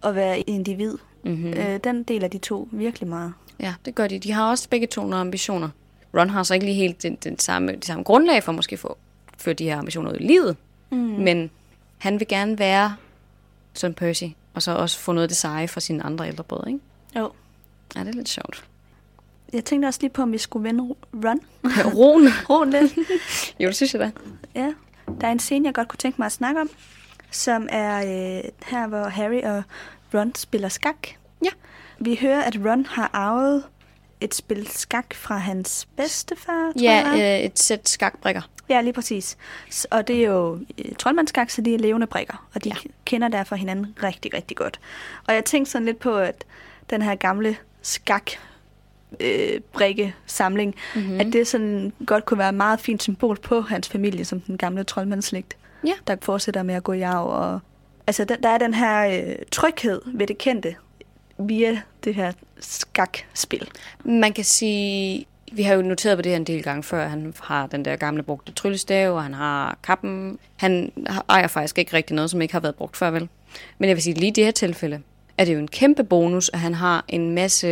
S2: at være individ.
S1: Mhm.
S2: Mm-hmm. Øh, den del af de to virkelig meget.
S1: Ja, det gør de. De har også begge to nogle ambitioner. Ron har så ikke lige helt den, den samme, det samme grundlag for måske få føre de her ambitioner ud i livet. Mm. Men han vil gerne være som Percy, og så også få noget af det seje fra sine andre ældre brødre, ikke?
S2: Jo.
S1: Ja, det er lidt sjovt.
S2: Jeg tænkte også lige på, om vi skulle vende Ron.
S1: Roen.
S2: Ron lidt.
S1: Jo, det synes jeg da.
S2: Ja. Der er en scene, jeg godt kunne tænke mig at snakke om, som er øh, her, hvor Harry og Ron spiller skak.
S1: Ja.
S2: Vi hører, at Ron har arvet et spil skak fra hans bedstefar, tror
S1: Ja,
S2: jeg.
S1: øh, et sæt skakbrikker.
S2: Ja, lige præcis. Og det er jo øh, troldmandskak, så de er levende brikker, og de
S1: Ja.
S2: kender derfor hinanden rigtig, rigtig godt. Og jeg tænkte sådan lidt på, at den her gamle skak øh, brikke samling, mm-hmm. at det sådan godt kunne være et meget fint symbol på hans familie, som den gamle troldmandsslægt,
S1: Ja.
S2: der fortsætter med at gå i arv. Og, altså, der, der er den her øh, tryghed ved det kendte via det her skakspil.
S1: Man kan sige, vi har jo noteret på det her en del gange før, han har den der gamle brugte tryllestav, og han har kappen. Han har- ejer faktisk ikke rigtig noget, som ikke har været brugt før, vel? Men jeg vil sige, lige i det her tilfælde, er det jo en kæmpe bonus, at han har en masse,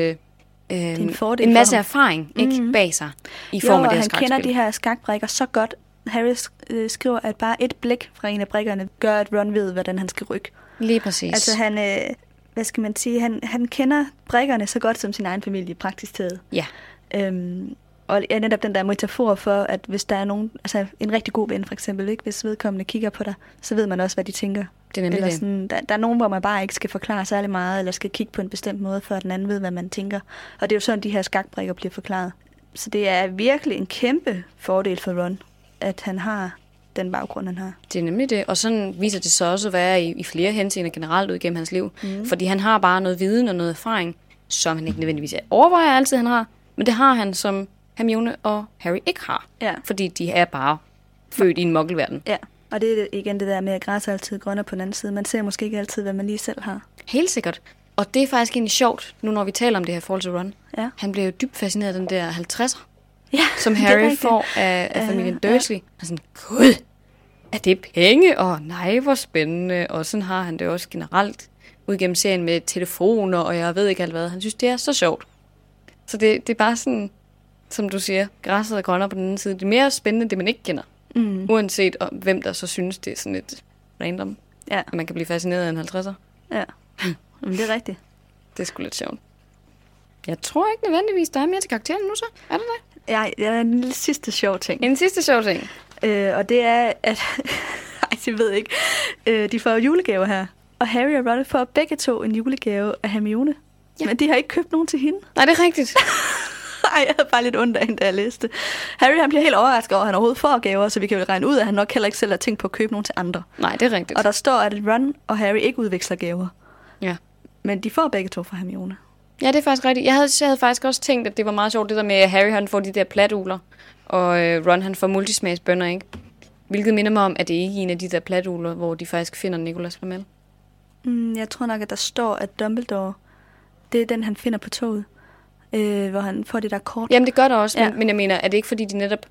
S1: øh,
S2: en fordel
S1: en masse erfaring ikke,
S2: Mhm.
S1: bag sig i
S2: Jo,
S1: form af
S2: og
S1: det her
S2: han kender de her skakbrikker så godt. Harry øh, skriver, at bare et blik fra en af brikkerne gør, at Ron ved, hvordan han skal rykke.
S1: Lige præcis.
S2: Altså han, øh, hvad skal man sige, han, han kender brikkerne så godt som sin egen familie, praktisk taget.
S1: Ja,
S2: Øhm, og ja, netop den der metafor for, at hvis der er nogen, altså en rigtig god ven for eksempel, ikke? hvis vedkommende kigger på dig, så ved man også, hvad de tænker.
S1: det er nemlig
S2: Eller
S1: det.
S2: sådan, der, der er nogen, hvor man bare ikke skal forklare særlig meget, eller skal kigge på en bestemt måde, før den anden ved, hvad man tænker. Og det er jo sådan, de her skakbrikker bliver forklaret. Så det er virkelig en kæmpe fordel for Ron, at han har den baggrund, han har.
S1: Det er nemlig det, og sådan viser det sig også at være i, i flere henseender generelt ud gennem hans liv. Mm. Fordi han har bare noget viden og noget erfaring, som han ikke nødvendigvis overvejer altid, han har. Men det har han, som Hermione og Harry ikke har.
S2: Ja.
S1: Fordi de er bare født i en muggelverden.
S2: Ja, og det er igen det der med, at græs er altid grønner på den anden side. Man ser måske ikke altid, hvad man lige selv har.
S1: Helt sikkert. Og det er faktisk egentlig sjovt, nu når vi taler om det her forhold til Ron.
S2: Ja.
S1: Han bliver jo dybt fascineret af den der 50'er,
S2: Ja,
S1: som
S2: er
S1: Harry får af, af familien
S2: ja.
S1: Dursley. Og sådan, gud, er det penge? Og nej, hvor spændende. Og sådan har han det også generelt ud gennem serien med telefoner, og jeg ved ikke alt hvad. Han synes, det er så sjovt. Så det, det er bare sådan, som du siger, græsset er grønnere på den anden side. Det er mere spændende, det man ikke kender.
S2: Mm.
S1: Uanset om, hvem der så synes, det er sådan lidt random.
S2: Ja,
S1: At man kan blive fascineret af en 50'er.
S2: ja. Men det er rigtigt.
S1: Det er sgu lidt sjovt. Jeg tror ikke nødvendigvis, der er mere til karakteren nu så. Er der det?
S2: Ja, der er en lille sidste sjov ting.
S1: En sidste sjov ting.
S2: Øh, og det er, at... Ej, jeg ved ikke. Øh, de får julegaver her. Og Harry og Ron får begge to en julegave af Hermione.
S1: Ja.
S2: Men de har ikke købt nogen til hende.
S1: Nej, det er rigtigt.
S2: Ej, jeg havde bare lidt ondt af hende, da jeg læste. Harry han bliver helt overrasket over, at han overhovedet får gaver, så vi kan jo regne ud, at han nok heller ikke selv har tænkt på at købe nogen til andre.
S1: Nej, det er rigtigt.
S2: Og der står, at Ron og Harry ikke udveksler gaver.
S1: Ja.
S2: Men de får begge to fra Hermione.
S1: Ja, det er faktisk rigtigt. Jeg havde, jeg havde faktisk også tænkt, at det var meget sjovt, det der med, at Harry han får de der platuler, og øh, Ron han får multismagsbønder, ikke? Hvilket minder mig om, at det ikke er en af de der platuler, hvor de faktisk finder Nicolas Flamel.
S2: Mm, jeg tror nok, at der står, at Dumbledore, det er den, han finder på toget, øh, hvor han får det der kort.
S1: Jamen, det gør der også,
S2: Ja.
S1: men, men jeg mener, er det ikke fordi, de netop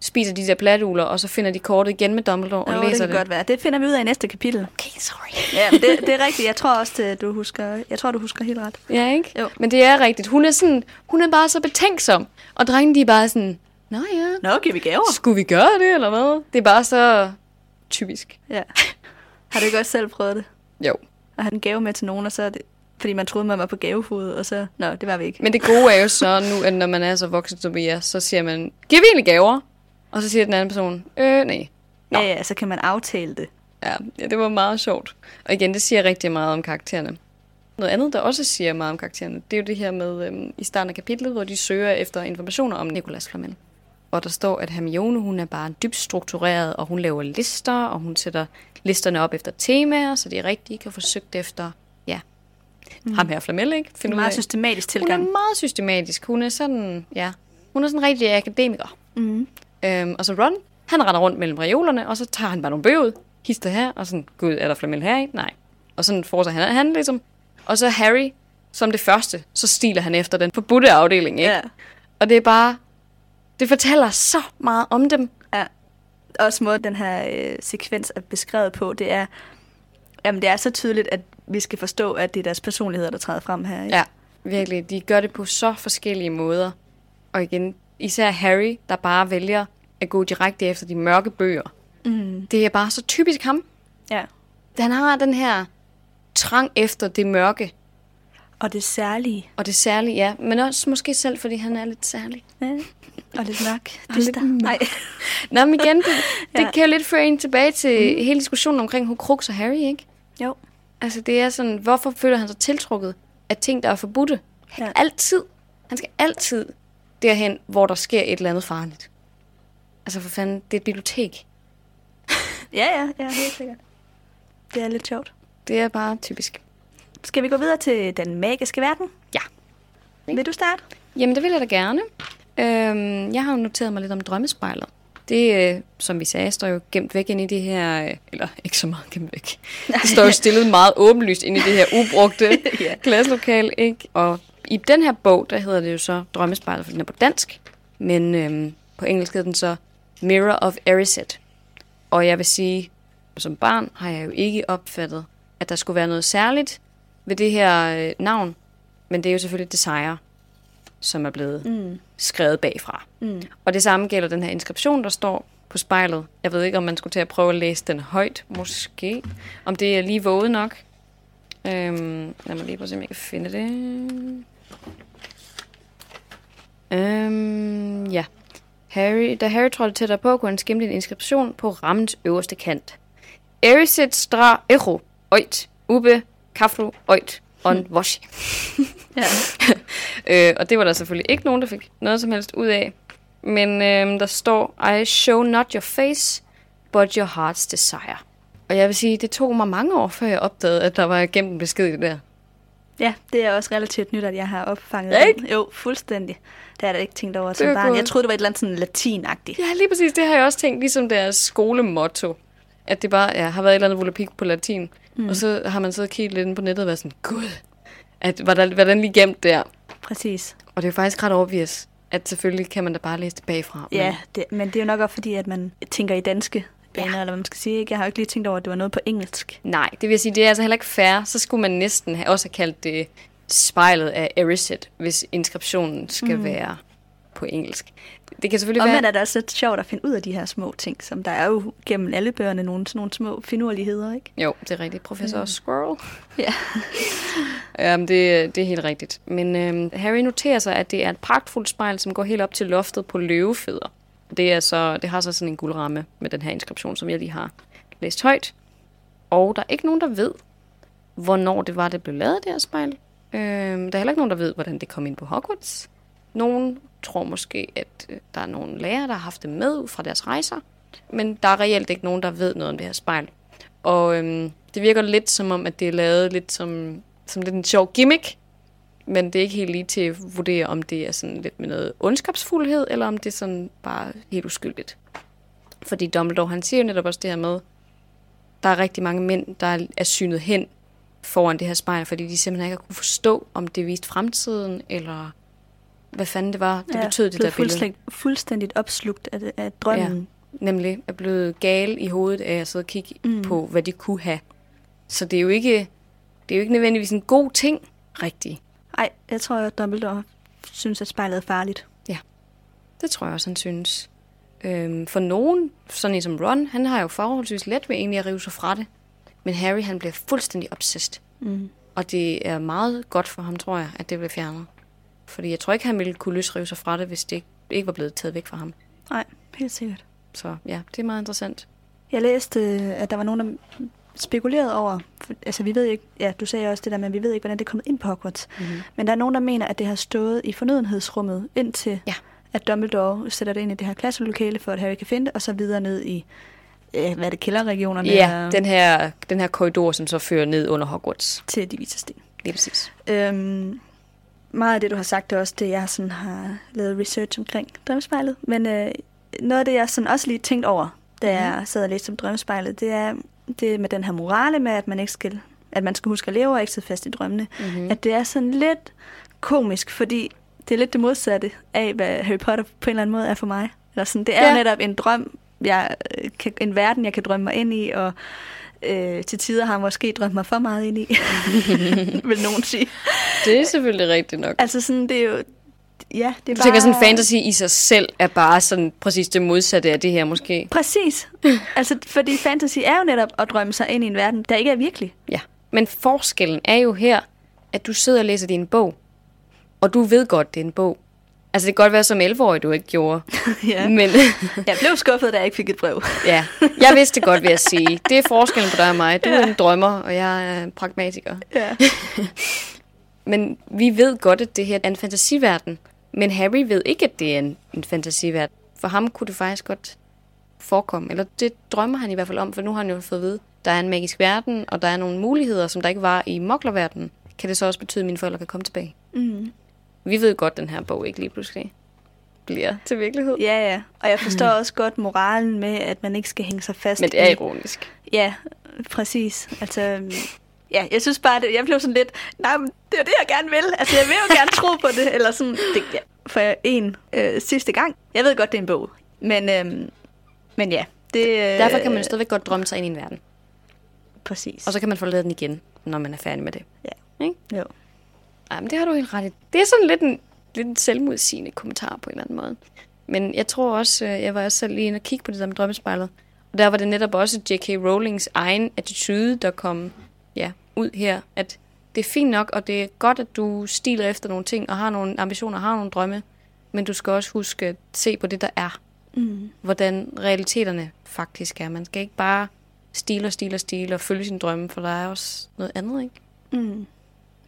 S1: spiser de der platuler, og så finder de kortet igen med Dumbledore og
S2: Jo, det
S1: læser
S2: kan
S1: det?
S2: godt være. Det finder vi ud af i næste kapitel.
S1: Okay, sorry.
S2: Ja, det, det er rigtigt. Jeg tror også, at du husker, jeg tror, du husker helt ret.
S1: Ja, ikke?
S2: Jo.
S1: Men det er rigtigt. Hun er, sådan, hun er bare så betænksom. Og drengene, de er bare sådan, Nå ja,
S2: Nå, giver vi gaver?
S1: skulle vi gøre det, eller hvad? Det er bare så typisk.
S2: Ja. Har du ikke også selv prøvet det?
S1: Jo.
S2: At have en gave med til nogen, og så er det, fordi man troede, man var på gavefod, og så, nå, det var vi ikke.
S1: Men det gode er jo så nu, at når man er så voksen som vi er, så siger man, giver vi egentlig gaver? Og så siger den anden person, øh, nej. Nå.
S2: Ja, ja, så kan man aftale det.
S1: Ja, ja, det var meget sjovt. Og igen, det siger rigtig meget om karaktererne. Noget andet, der også siger meget om karaktererne, det er jo det her med øhm, i starten af kapitlet, hvor de søger efter informationer om Nicolas Flamel. Og der står, at Hermione, hun er bare dybt struktureret, og hun laver lister, og hun sætter listerne op efter temaer, så de rigtige kan få søgt efter, mm. ham her Flamel, ikke?
S2: Er
S1: Finde
S2: en meget
S1: af-
S2: systematisk
S1: Hun er
S2: tilgang.
S1: meget systematisk. Hun er sådan, ja, hun er sådan en rigtig akademiker.
S2: Mm.
S1: Øhm, og så Ron, han render rundt mellem reolerne, og så tager han bare nogle bøger ud, hister her, og sådan, gud, er der flamel her i? Nej. Og sådan fortsætter han, han ligesom. Og så Harry, som det første, så stiler han efter den forbudte afdeling, ikke?
S2: Ja.
S1: Og det er bare, det fortæller så meget om dem.
S2: ja. Også måde, den her øh, sekvens er beskrevet på, det er, jamen det er så tydeligt, at vi skal forstå, at det er deres personligheder, der træder frem her. Ikke?
S1: Ja, virkelig. De gør det på så forskellige måder. Og igen, især Harry, der bare vælger at gå direkte efter de mørke bøger.
S2: Mm.
S1: Det er bare så typisk ham.
S2: ja.
S1: Han har den her trang efter det mørke,
S2: Og det særlige.
S1: og det særlige, ja. Men også måske selv, fordi han er lidt særlig.
S2: Ja. Og lidt mørk.
S1: Og lidt
S2: Dyster.
S1: mørk.
S2: Nej.
S1: Nå, men igen, det, det
S2: Ja.
S1: kan jo lidt føre en tilbage til mm. hele diskussionen omkring Horcrux og Harry, ikke?
S2: Jo.
S1: Altså, det er sådan, hvorfor føler han sig tiltrukket af ting, der er forbudte?
S2: Ja.
S1: Altid. Han skal altid derhen, hvor der sker et eller andet farligt. Altså, for fanden, det er et bibliotek.
S2: Ja, ja, ja, helt sikkert. Det er lidt sjovt.
S1: Det er bare typisk.
S2: Skal vi gå videre til den magiske verden?
S1: Ja.
S2: Vil du starte?
S1: Jamen, det vil jeg da gerne. Øhm, jeg har jo noteret mig lidt om drømmespejlet. Det, øh, som vi sagde, står jo gemt væk ind i det her... Øh, eller ikke så meget gemt væk. Det står jo stillet meget åbenlyst ind i det her ubrugte
S2: Ja.
S1: klasselokale, ikke? Og i den her bog, der hedder det jo så Drømmespejlet, for den er på dansk. Men øhm, på engelsk hedder den så Mirror of Erised. Og jeg vil sige, som barn har jeg jo ikke opfattet, at der skulle være noget særligt ved det her øh, navn. Men det er jo selvfølgelig Desire, som er blevet
S2: Mm.
S1: Skrevet bagfra.
S2: Mm.
S1: Og det samme gælder den her inskription, der står på spejlet. Jeg ved ikke, om man skulle til at prøve at læse den højt, måske. Om det er lige våget nok. Øhm, lad mig lige prøve at se, om jeg kan finde det. Øhm, ja. Harry, da Harry trådte tættere på, kunne han skimte en inskription på rammens øverste kant. Erisit stra echo, oit, ube, kafru, oit, on washi.
S2: Ja.
S1: Øh, og det var der selvfølgelig ikke nogen, der fik noget som helst ud af. Men øh, der står, I show not your face, but your heart's desire. Og jeg vil sige, det tog mig mange år, før jeg opdagede, at der var gemt en besked i det der.
S2: ja, det er også relativt nyt, at jeg har opfanget
S1: Ja,
S2: den.
S1: ikke?
S2: Jo, fuldstændig. Det har jeg da ikke tænkt over som barn.
S1: godt.
S2: Jeg troede, det var et eller andet sådan latinagtigt.
S1: Ja, lige præcis. Det har jeg også tænkt, ligesom deres skolemotto. At det bare ja, har været et eller andet volapik på latin. Mm. Og så har man så kigget lidt ind på nettet og været sådan, gud, at, var, der, var den lige gemt der?
S2: Præcis.
S1: Og det er jo faktisk ret obvious, at selvfølgelig kan man da bare læse det bagfra.
S2: Ja, det, men det er jo nok også fordi, at man tænker i danske baner,
S1: Ja.
S2: eller hvad man skal sige. Ikke? Jeg har jo ikke lige tænkt over, at det var noget på engelsk.
S1: Nej, det vil sige, det er altså heller ikke fair. Så skulle man næsten have, også have kaldt det spejlet af Erised, hvis inskriptionen skal mm. være på engelsk. Det kan selvfølgelig
S2: Omvendt
S1: være...
S2: er det også lidt sjovt at finde ud af de her små ting, som der er jo gennem alle bøgerne nogle, sådan nogle små finurligheder, ikke?
S1: Jo, det er rigtigt. Professor mm. Squirrel.
S2: Ja.
S1: Jamen, det, det er helt rigtigt. Men øhm, Harry noterer sig, at det er et pragtfuldt spejl, som går helt op til loftet på løvefødder. Det, er så, det har så sådan en guldramme med den her inskription, som jeg lige har læst højt. Og der er ikke nogen, der ved, hvornår det var, det blev lavet, det her spejl. Øhm, der er heller ikke nogen, der ved, hvordan det kom ind på Hogwarts. Nogen tror måske, at øh, der er nogle lærere, der har haft det med ud fra deres rejser. Men der er reelt ikke nogen, der ved noget om det her spejl. Og øhm, det virker lidt som om, at det er lavet lidt som, som lidt en sjov gimmick. Men det er ikke helt lige til at vurdere, om det er sådan lidt med noget ondskabsfuldhed, eller om det er sådan bare helt uskyldigt. Fordi Dumbledore, han siger jo netop også det her med, der er rigtig mange mænd, der er synet hen foran det her spejl, fordi de simpelthen ikke har kunne forstå, om det viste fremtiden, eller hvad fanden det var, det ja, betød det der billede.
S2: Fuldstændig, fuldstændigt opslugt af, af drømmen.
S1: Ja, nemlig er blevet gal i hovedet af at sidde og kigge mm. på, hvad de kunne have. Så det er jo ikke, det er jo ikke nødvendigvis en god ting, rigtigt.
S2: Nej, jeg tror, at Dumbledore synes, at spejlet er farligt.
S1: Ja, det tror jeg også, han synes. Øhm, for nogen, sådan en som Ron, han har jo forholdsvis let ved egentlig at rive sig fra det. Men Harry, han bliver fuldstændig obsessed. Mm. Og det er meget godt for ham, tror jeg, at det bliver fjernet. Fordi jeg tror ikke, han ville kunne løsrive sig fra det, hvis det ikke var blevet taget væk fra ham.
S2: Nej, helt sikkert.
S1: Så ja, det er meget interessant.
S2: Jeg læste, at der var nogen, der spekulerede over, for, altså vi ved ikke, ja, du sagde også det der at vi ved ikke, hvordan det er kommet ind på Hogwarts. Mm-hmm. Men der er nogen, der mener, at det har stået i fornødenhedsrummet indtil, ja. at Dumbledore sætter det ind i det her klasselokale, for at Harry kan finde det, og så videre ned i, ja, hvad er det, kælderregionerne?
S1: Ja, den her, den her korridor, som så fører ned under Hogwarts.
S2: Til de vise sten.
S1: Lige præcis.
S2: Øhm, meget af det, du har sagt, er også det, jeg sådan har lavet research omkring drømmespejlet. Men øh, noget af det, jeg sådan også lige tænkt over, da mm. jeg sad og læste om drømmespejlet, det er det med den her morale med, at man ikke skal, at man skal huske at leve og ikke sidde fast i drømmene. Mm-hmm. At det er sådan lidt komisk, fordi det er lidt det modsatte af, hvad Harry Potter på en eller anden måde er for mig. Eller sådan, det er ja. netop en drøm, jeg, øh, kan, en verden, jeg kan drømme mig ind i, og øh, til tider har måske drømt mig for meget ind i, vil nogen sige.
S1: Det er selvfølgelig rigtigt nok.
S2: Altså sådan, det er jo... Ja, det er
S1: du bare... tænker sådan, fantasy i sig selv er bare sådan præcis det modsatte af det her måske?
S2: Præcis. altså, fordi fantasy er jo netop at drømme sig ind i en verden, der ikke er virkelig.
S1: Ja, men forskellen er jo her, at du sidder og læser din bog, og du ved godt, det er en bog. Altså, det kan godt være som 11-årig, du ikke gjorde.
S2: ja. Men jeg blev skuffet, da jeg ikke fik et brev.
S1: ja, jeg vidste det godt, vil jeg sige. Det er forskellen på dig og mig. Du ja. er en drømmer, og jeg er en pragmatiker. Ja. men vi ved godt, at det her er en fantasiverden. Men Harry ved ikke, at det er en, en fantasiverden. For ham kunne det faktisk godt forekomme. Eller det drømmer han i hvert fald om, for nu har han jo fået at vide, der er en magisk verden, og der er nogle muligheder, som der ikke var i moklerverdenen. Kan det så også betyde, at mine forældre kan komme tilbage? Mm. Vi ved godt, at den her bog ikke lige pludselig bliver til virkelighed.
S2: Ja, ja. Og jeg forstår også godt moralen med, at man ikke skal hænge sig fast
S1: Men det er ironisk.
S2: Ja, præcis. Altså, ja, jeg synes bare, at jeg blev sådan lidt, nej, men det er det, jeg gerne vil. Altså, jeg vil jo gerne tro på det, eller sådan, det, ja, for en øh, sidste gang. Jeg ved godt, det er en bog, men, øh, men ja. Det, øh,
S1: Derfor kan man stadigvæk godt drømme sig ind i en verden.
S2: Præcis.
S1: Og så kan man forlade den igen, når man er færdig med det.
S2: Ja. Ikke? Jo.
S1: Ej, men det har du helt ret i. Det er sådan lidt en, lidt en selvmodsigende kommentar på en eller anden måde. Men jeg tror også, øh, jeg var også selv lige inde og kigge på det der med drømmespejlet. Og der var det netop også J.K. Rowlings egen attitude, der kom ja, ud her. At det er fint nok, og det er godt, at du stiler efter nogle ting, og har nogle ambitioner, har nogle drømme. Men du skal også huske at se på det, der er. Mm. Hvordan realiteterne faktisk er. Man skal ikke bare stile og stile og stile og følge sin drømme, for der er også noget andet, ikke?
S2: Mm.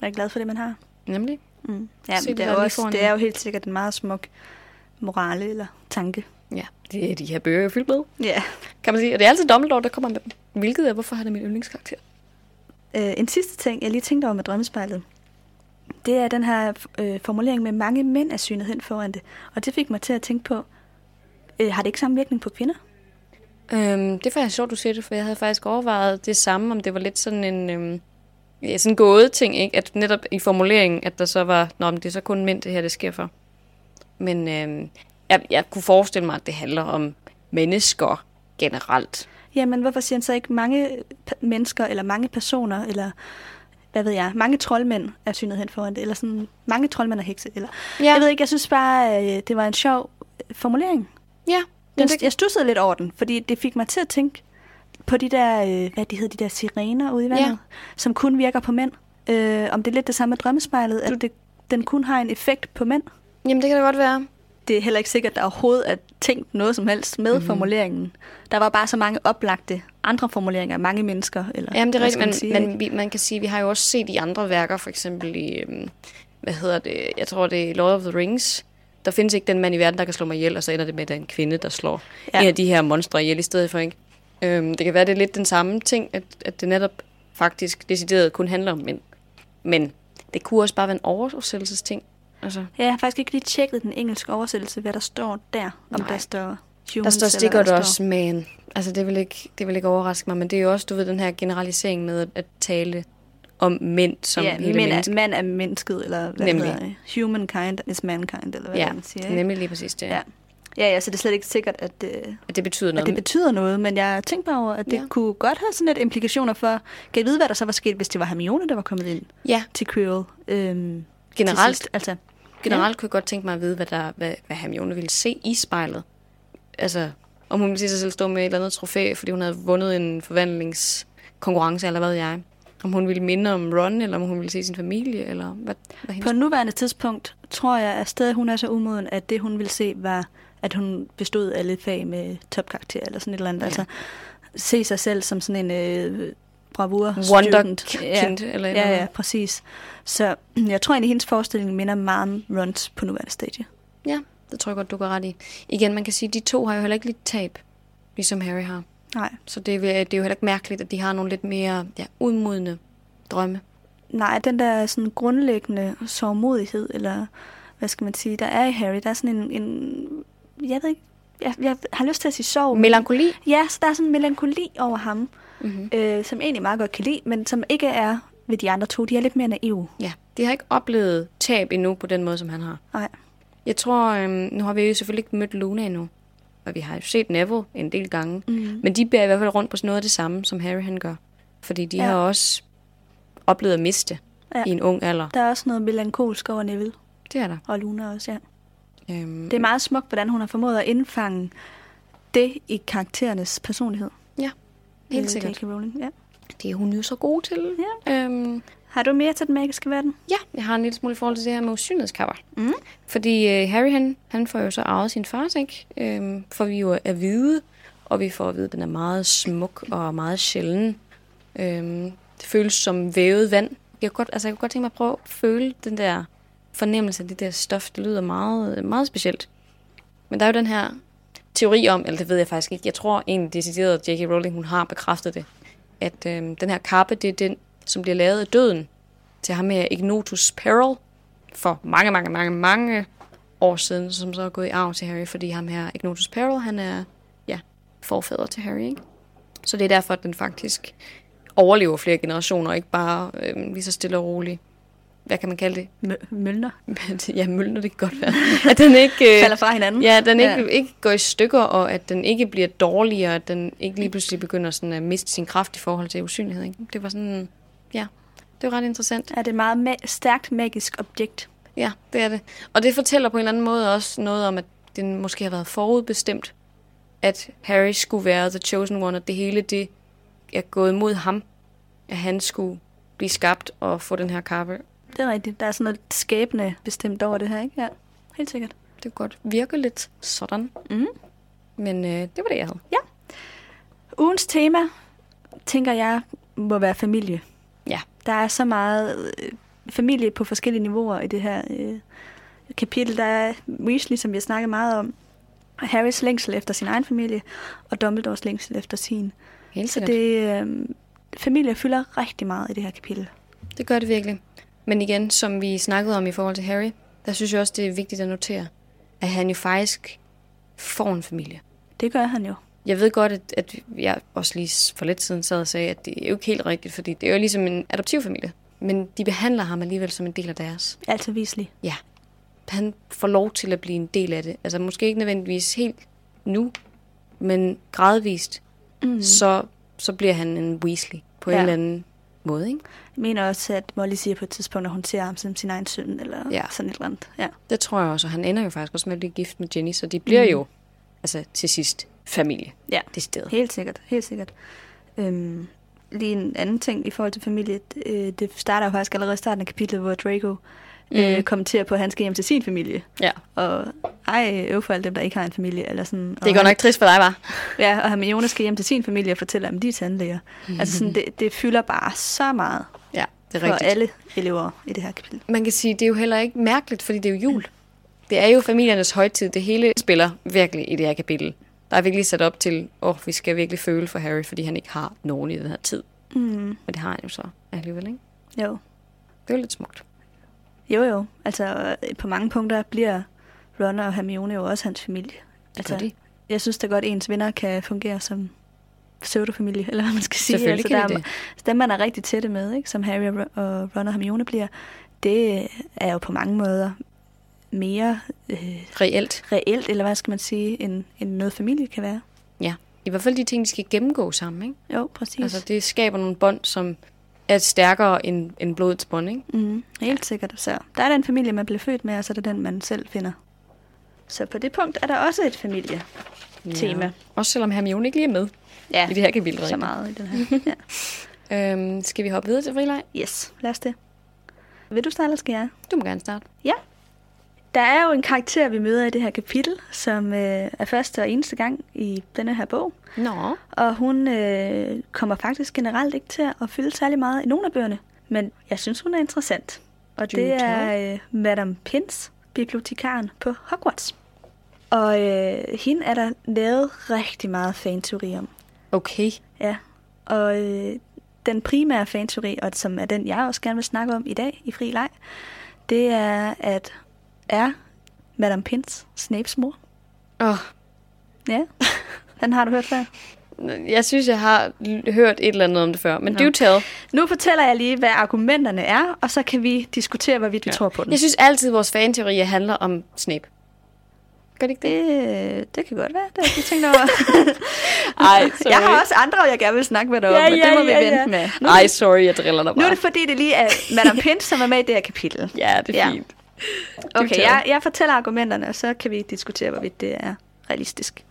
S2: Jeg er glad for det, man har.
S1: Nemlig.
S2: Mm. Ja, det, er også, det er jo helt sikkert en meget smuk morale eller tanke.
S1: Ja, det er de her bøger fyldt med.
S2: Ja.
S1: Kan man sige. Og det er altid Dumbledore, der kommer med dem. Hvilket er, hvorfor har det min yndlingskarakter?
S2: Uh, en sidste ting, jeg lige tænkte over med drømmespejlet, det er den her øh, formulering med mange mænd er synet hen foran det. Og det fik mig til at tænke på, øh, har det ikke samme virkning på kvinder?
S1: Øhm, det er faktisk sjovt, du siger det, for jeg havde faktisk overvejet det samme, om det var lidt sådan en... Øhm, ja, sådan gåde ting, ikke? At netop i formuleringen, at der så var, nå, men det er så kun mænd, det her, det sker for. Men øh, jeg, jeg kunne forestille mig, at det handler om mennesker generelt.
S2: Jamen, hvorfor siger han så ikke mange mennesker, eller mange personer, eller hvad ved jeg, mange troldmænd er synet hen foran det, eller sådan mange troldmænd er hekse, eller... Ja. Jeg ved ikke, jeg synes bare, øh, det var en sjov formulering.
S1: Ja.
S2: Den, jeg stussede lidt over den, fordi det fik mig til at tænke, på de der, øh, hvad de hedder, de der sirener ude i vandet, ja. som kun virker på mænd. Øh, om det er lidt det samme med drømmespejlet, at det, den kun har en effekt på mænd.
S1: Jamen, det kan det godt være.
S2: Det er heller ikke sikkert, at der overhovedet er tænkt noget som helst med mm-hmm. formuleringen. Der var bare så mange oplagte andre formuleringer af mange mennesker. Eller,
S1: Jamen, det er rigtigt, men, men vi, man kan sige, vi har jo også set i andre værker, for eksempel i, øhm, hvad hedder det, jeg tror det er Lord of the Rings, der findes ikke den mand i verden, der kan slå mig ihjel, og så ender det med, at det er en kvinde, der slår ja. en af de her monstre ihjel i stedet for, ikke? Øhm, det kan være, det er lidt den samme ting, at, at det netop faktisk decideret kun handler om mænd. Men det kunne også bare være en oversættelsesting. Altså,
S2: Ja, jeg har faktisk ikke lige tjekket den engelske oversættelse, hvad der står der. Om
S1: Nej.
S2: der står
S1: der
S2: humans,
S1: står
S2: der
S1: der også man. Altså, det vil, ikke, det vil ikke overraske mig, men det er jo også, du ved, den her generalisering med at, at tale om mænd som
S2: ja,
S1: hele
S2: men
S1: mennesker.
S2: er, mand er mennesket, eller hvad
S1: Nemlig.
S2: hedder? Humankind is mankind, eller hvad
S1: Ja,
S2: man siger.
S1: er
S2: ikke?
S1: nemlig lige præcis det.
S2: Ja. Ja, ja, så det er slet ikke sikkert, at, øh,
S1: At det betyder
S2: at
S1: noget.
S2: det betyder noget, men jeg tænkte bare over, at det
S1: Ja.
S2: kunne godt have sådan lidt implikationer for, kan jeg vide, hvad der så var sket, hvis det var Hermione, der var kommet ind
S1: ja,
S2: til Quirrell? Øhm, til
S1: generelt,
S2: sidst, altså.
S1: generelt kunne jeg godt tænke mig at vide, hvad, der, hvad, hvad Hermione ville se i spejlet. Altså, om hun ville se sig selv stå med et eller andet trofæ, fordi hun havde vundet en forvandlingskonkurrence, eller hvad jeg. Om hun ville minde om Ron, eller om hun ville se sin familie, eller hvad, hvad
S2: På nuværende tidspunkt tror jeg, at stadig hun er så umoden, at det hun ville se var, at hun bestod alle fag med topkarakter, eller sådan et eller andet.
S1: Ja.
S2: Altså, se sig selv som sådan en øh, bravur
S1: Wonderkind,
S2: Ja,
S1: eller
S2: ja, ja, præcis. Så jeg tror egentlig, hendes forestilling minder meget om Rons på nuværende stadie.
S1: Ja, det tror jeg godt, du går ret i. Igen, man kan sige, at de to har jo heller ikke lidt tab, ligesom Harry har.
S2: Nej.
S1: Så det, det er jo heller ikke mærkeligt, at de har nogle lidt mere ja, udmodende drømme.
S2: Nej, den der sådan grundlæggende sårmodighed, eller hvad skal man sige, der er i Harry, der er sådan en, en jeg ved ikke, jeg, jeg har lyst til at sige sorg.
S1: Melankoli.
S2: Ja, så der er sådan en melankoli over ham,
S1: Mm-hmm.
S2: øh, som egentlig meget godt kan lide, men som ikke er ved de andre to. De er lidt mere naive.
S1: Ja, de har ikke oplevet tab endnu på den måde, som han har.
S2: Nej.
S1: Jeg tror, øhm, nu har vi jo selvfølgelig ikke mødt Luna endnu. Og vi har jo set Neville en del gange.
S2: Mm.
S1: Men de bærer i hvert fald rundt på sådan noget af det samme, som Harry han gør. Fordi de
S2: Ja.
S1: har også oplevet at miste
S2: ja.
S1: i en ung alder.
S2: Der er også noget melankolsk over Neville
S1: Det er der.
S2: og Luna også, ja.
S1: Øhm,
S2: Det er meget smukt, hvordan hun har formået at indfange det i karakterernes personlighed.
S1: helt
S2: Øh,
S1: sikkert.
S2: J.K. Rowling, ja.
S1: Det er hun jo så god til.
S2: Ja.
S1: Øhm,
S2: Har du mere til den magiske verden?
S1: ja, jeg har en lille smule i forhold til det her med usynlighedskapper.
S2: Mm.
S1: Fordi øh, Harry, han, han får jo så arvet sin fars, ikke? Øhm, for vi jo at vide, og vi får at vide, at den er meget smuk og meget sjælden. Øhm, det føles som vævet vand. Jeg kunne godt, altså, jeg kunne godt tænke mig at prøve at føle den der fornemmelse af det der stof. Det lyder meget, meget specielt. Men der er jo den her teori om, eller det ved jeg faktisk ikke, jeg tror egentlig decideret, at J.K. Rowling hun har bekræftet det, at øh, den her kappe, det er den, som bliver lavet af døden til ham med Ignotus Peril for mange, mange, mange, mange år siden, som så er gået i arv til Harry, fordi ham her, Ignotus Peril, han er, ja, forfader til Harry, ikke? Så det er derfor, at den faktisk overlever flere generationer, ikke bare øh, lige så stille og roligt. Hvad kan man kalde det?
S2: Mø- Mølner
S1: ja, mølner, det kan godt være. At den ikke... øh,
S2: falder fra hinanden.
S1: Ja, den ikke,
S2: Ja.
S1: ja. ikke går i stykker, og at den ikke bliver dårligere, at den ikke lige pludselig begynder sådan at miste sin kraft i forhold til usynlighed. Ikke? Det var sådan, ja, det var ret interessant.
S2: Er det et meget ma- stærkt magisk objekt?
S1: Ja, det er det. Og det fortæller på en eller anden måde også noget om, at den måske har været forudbestemt, at Harry skulle være the chosen one, og det hele det er gået mod ham, at han skulle blive skabt og få den her kappe.
S2: Det er rigtigt. Der er sådan noget skæbne bestemt over det her, ikke? Ja, helt sikkert.
S1: Det kunne godt virke lidt sådan.
S2: Mm.
S1: Men øh, det var det, jeg havde.
S2: Ugens tema, tænker jeg, må være familie.
S1: Ja.
S2: Der er så meget øh, familie på forskellige niveauer i det her øh, kapitel. Der er Weasley, som vi har snakket meget om, og Harrys længsel efter sin egen familie, og Dumbledores længsel efter sin.
S1: Helt
S2: Så
S1: sikkert.
S2: det, øh, familie fylder rigtig meget i det her kapitel.
S1: Det gør det virkelig. Men igen, som vi snakkede om i forhold til Harry, der synes jeg også, det er vigtigt at notere, at han jo faktisk får en familie.
S2: Det gør han jo.
S1: Jeg ved godt, at, at jeg også lige for lidt siden sad og sagde, at det er jo ikke helt rigtigt, fordi det er jo ligesom en adoptivfamilie. Men de behandler ham alligevel som en del af deres.
S2: Altså Weasley.
S1: Han får lov til at blive en del af det. Altså måske ikke nødvendigvis helt nu, men gradvist,
S2: Mm.
S1: så, så bliver han en Weasley på ja.
S2: Ja.
S1: en eller anden måde, ikke?
S2: Jeg mener også, at Molly siger på et tidspunkt, at hun ser ham som sin egen søn, eller
S1: Ja.
S2: sådan et eller andet. Ja.
S1: Det tror jeg også, og han ender jo faktisk også med at blive gift med Jenny, så de bliver mm. jo altså til sidst familie.
S2: Ja.
S1: Det sted.
S2: Helt sikkert, helt sikkert. Øhm, lige en anden ting i forhold til familie. Øh, det starter jo faktisk allerede i starten af kapitlet, hvor Draco mm. øh,
S1: Mm.
S2: kommenterer på, at han skal hjem til sin familie.
S1: Ja.
S2: Og ej, øv for alle dem, der ikke har en familie. Eller sådan.
S1: Det er
S2: han-
S1: nok trist for dig, var.
S2: Ja, og Hermione skal hjem til sin familie og fortælle om de er tandlæger. Mm. Altså sådan, det, det fylder bare så meget
S1: Ja, det er
S2: for
S1: rigtigt.
S2: alle elever i det her kapitel.
S1: Man kan sige, det er jo heller ikke mærkeligt, fordi det er jo jul. Det er jo familiernes højtid. Det hele spiller virkelig i det her kapitel. Der er virkelig sat op til, åh, oh, vi skal virkelig føle for Harry, fordi han ikke har nogen i den her tid.
S2: Mm.
S1: Men det har han jo så alligevel, ikke?
S2: Jo.
S1: Det er jo lidt smukt.
S2: Jo, jo. Altså, øh, på mange punkter bliver Ron og Hermione jo også hans familie. Altså,
S1: de.
S2: jeg synes da godt, at ens venner kan fungere som pseudofamilie, eller hvad man skal sige.
S1: Selvfølgelig
S2: altså, der er, Dem, man er rigtig tætte med, ikke? som Harry og Ron og Hermione bliver, det er jo på mange måder mere øh,
S1: Reelt.
S2: reelt, eller hvad skal man sige, end, end noget familie kan være.
S1: Ja. I hvert fald de ting, de skal gennemgå sammen, ikke?
S2: Jo, præcis.
S1: Altså, det skaber nogle bånd, som er stærkere end, end blodets bånd, ikke?
S2: Mm, helt sikkert. Så der er den familie, man bliver født med, og så er der den, man selv finder. Så på det punkt er der også et familie. Tema.
S1: Også selvom Hermione ikke lige er med
S2: Ja,
S1: i det her kapitel.
S2: så meget i den her. Ja.
S1: Øhm, skal vi hoppe videre til frileg?
S2: Yes, lad os det. Vil du starte, eller skal jeg?
S1: Du må gerne starte.
S2: Ja. Der er jo en karakter, vi møder i det her kapitel, som øh, er første og eneste gang i denne her bog.
S1: Nå.
S2: Og hun øh, kommer faktisk generelt ikke til at fylde særlig meget i nogle af bøgerne. Men jeg synes, hun er interessant. Og det er øh, Madame Pins, bibliotekaren på Hogwarts. Og øh, hende er der lavet rigtig meget fanteori om.
S1: Okay.
S2: Ja, og øh, den primære fanteori, og som er den, jeg også gerne vil snakke om i dag i Fri Leg, det er, at er Madame Pins Snapes mor?
S1: Oh,
S2: Ja, den har du hørt før.
S1: jeg synes, jeg har hørt et eller andet om det før, men do tell.
S2: Nu fortæller jeg lige, hvad argumenterne er, og så kan vi diskutere, hvorvidt vi
S1: Ja.
S2: tror på den.
S1: Jeg synes altid, at vores fanteorier handler om Snape. Gør det ikke det?
S2: det, det kan godt være, det har jeg tænkt over.
S1: Ej, sorry.
S2: jeg har også andre, jeg gerne vil snakke med dig om,
S1: Ja,
S2: men
S1: ja,
S2: det må vi
S1: ja,
S2: vente
S1: ja.
S2: med. Nu,
S1: Ej, sorry, jeg driller dig
S2: nu
S1: bare.
S2: er det fordi, det lige er Madame Pins, som er med i det her kapitel.
S1: Ja, det er
S2: Ja.
S1: fint.
S2: Okay, jeg, jeg fortæller argumenterne, og så kan vi diskutere, hvorvidt det er realistisk.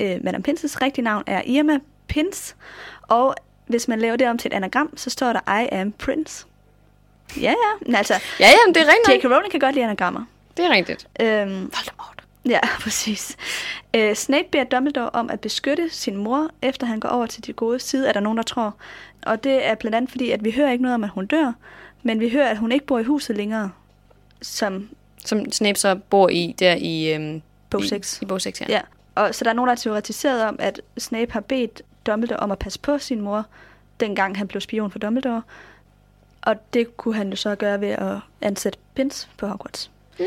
S2: Øh, Madame Pinses rigtige navn er Irma Pins, og hvis man laver det om til et anagram, så står der I am Prince. Ja, ja. Men altså,
S1: Ja, ja, men det er rigtigt.
S2: J.K. Rowling kan godt lide anagrammer.
S1: Det er rigtigt.
S2: Øhm,
S1: Voldemort.
S2: ja, præcis. Øh, Snape beder Dumbledore om at beskytte sin mor, efter han går over til de gode side, er der nogen, der tror. Og det er blandt andet fordi, at vi hører ikke noget om, at hun dør, men vi hører, at hun ikke bor i huset længere, som
S1: Som Snape så bor i der i... Øhm,
S2: bog
S1: i,
S2: 6.
S1: I bog 6, ja.
S2: Ja, og så der er nogen, der har teoretiseret om, at Snape har bedt Dumbledore om at passe på sin mor, dengang han blev spion for Dumbledore. Og det kunne han jo så gøre ved at ansætte Pins på Hogwarts.
S1: Mm.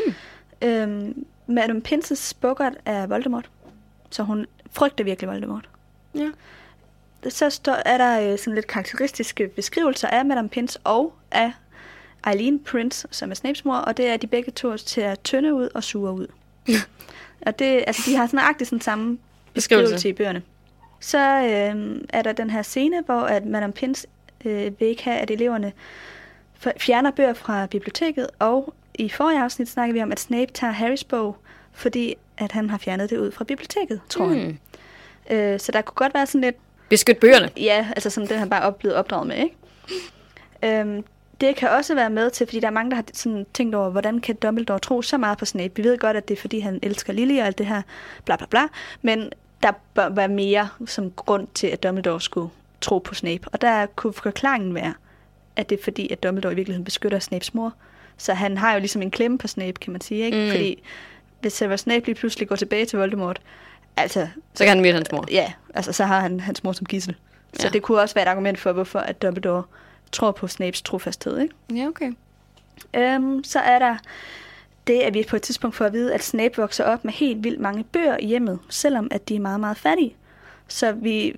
S2: Øhm, Madame Pinses bukkert er Voldemort, så hun frygter virkelig Voldemort.
S1: ja.
S2: Så står, er der øh, sådan lidt karakteristiske beskrivelser af Madame Pins og af Eileen Prince, som er Snapes mor, og det er, at de begge to ser tynde ud og sure ud. og det, altså, de har sådan nøjagtigt sådan samme
S1: Beskrivelse.
S2: i bøgerne. Så øh, er der den her scene, hvor at Madame Pins øh, vil ikke have, at eleverne fjerner bøger fra biblioteket, og i forrige afsnit snakker vi om, at Snape tager Harrys bog, fordi at han har fjernet det ud fra biblioteket, tror mm. han. Øh, så der kunne godt være sådan lidt
S1: Beskyt bøgerne.
S2: Ja, altså som den han bare er blevet opdraget med, ikke? Øhm, det kan også være med til, fordi der er mange, der har sådan tænkt over, hvordan kan Dumbledore tro så meget på Snape? Vi ved godt, at det er, fordi han elsker Lily og alt det her, bla bla bla, men der bør være mere som grund til, at Dumbledore skulle tro på Snape. Og der kunne forklaringen være, at det er fordi, at Dumbledore i virkeligheden beskytter Snapes mor. Så han har jo ligesom en klemme på Snape, kan man sige, ikke?
S1: Mm.
S2: Fordi hvis Severus Snape lige pludselig går tilbage til Voldemort, altså
S1: Så kan han møde hans mor.
S2: Ja, altså så har han hans mor som gissel. Så
S1: Ja.
S2: det kunne også være et argument for, hvorfor at Dumbledore tror på Snapes trofasthed. Ikke?
S1: Ja, okay.
S2: Øhm, så er der det, at vi på et tidspunkt får at vide, at Snape vokser op med helt vildt mange bøger i hjemmet, selvom at de er meget, meget fattige. Så vi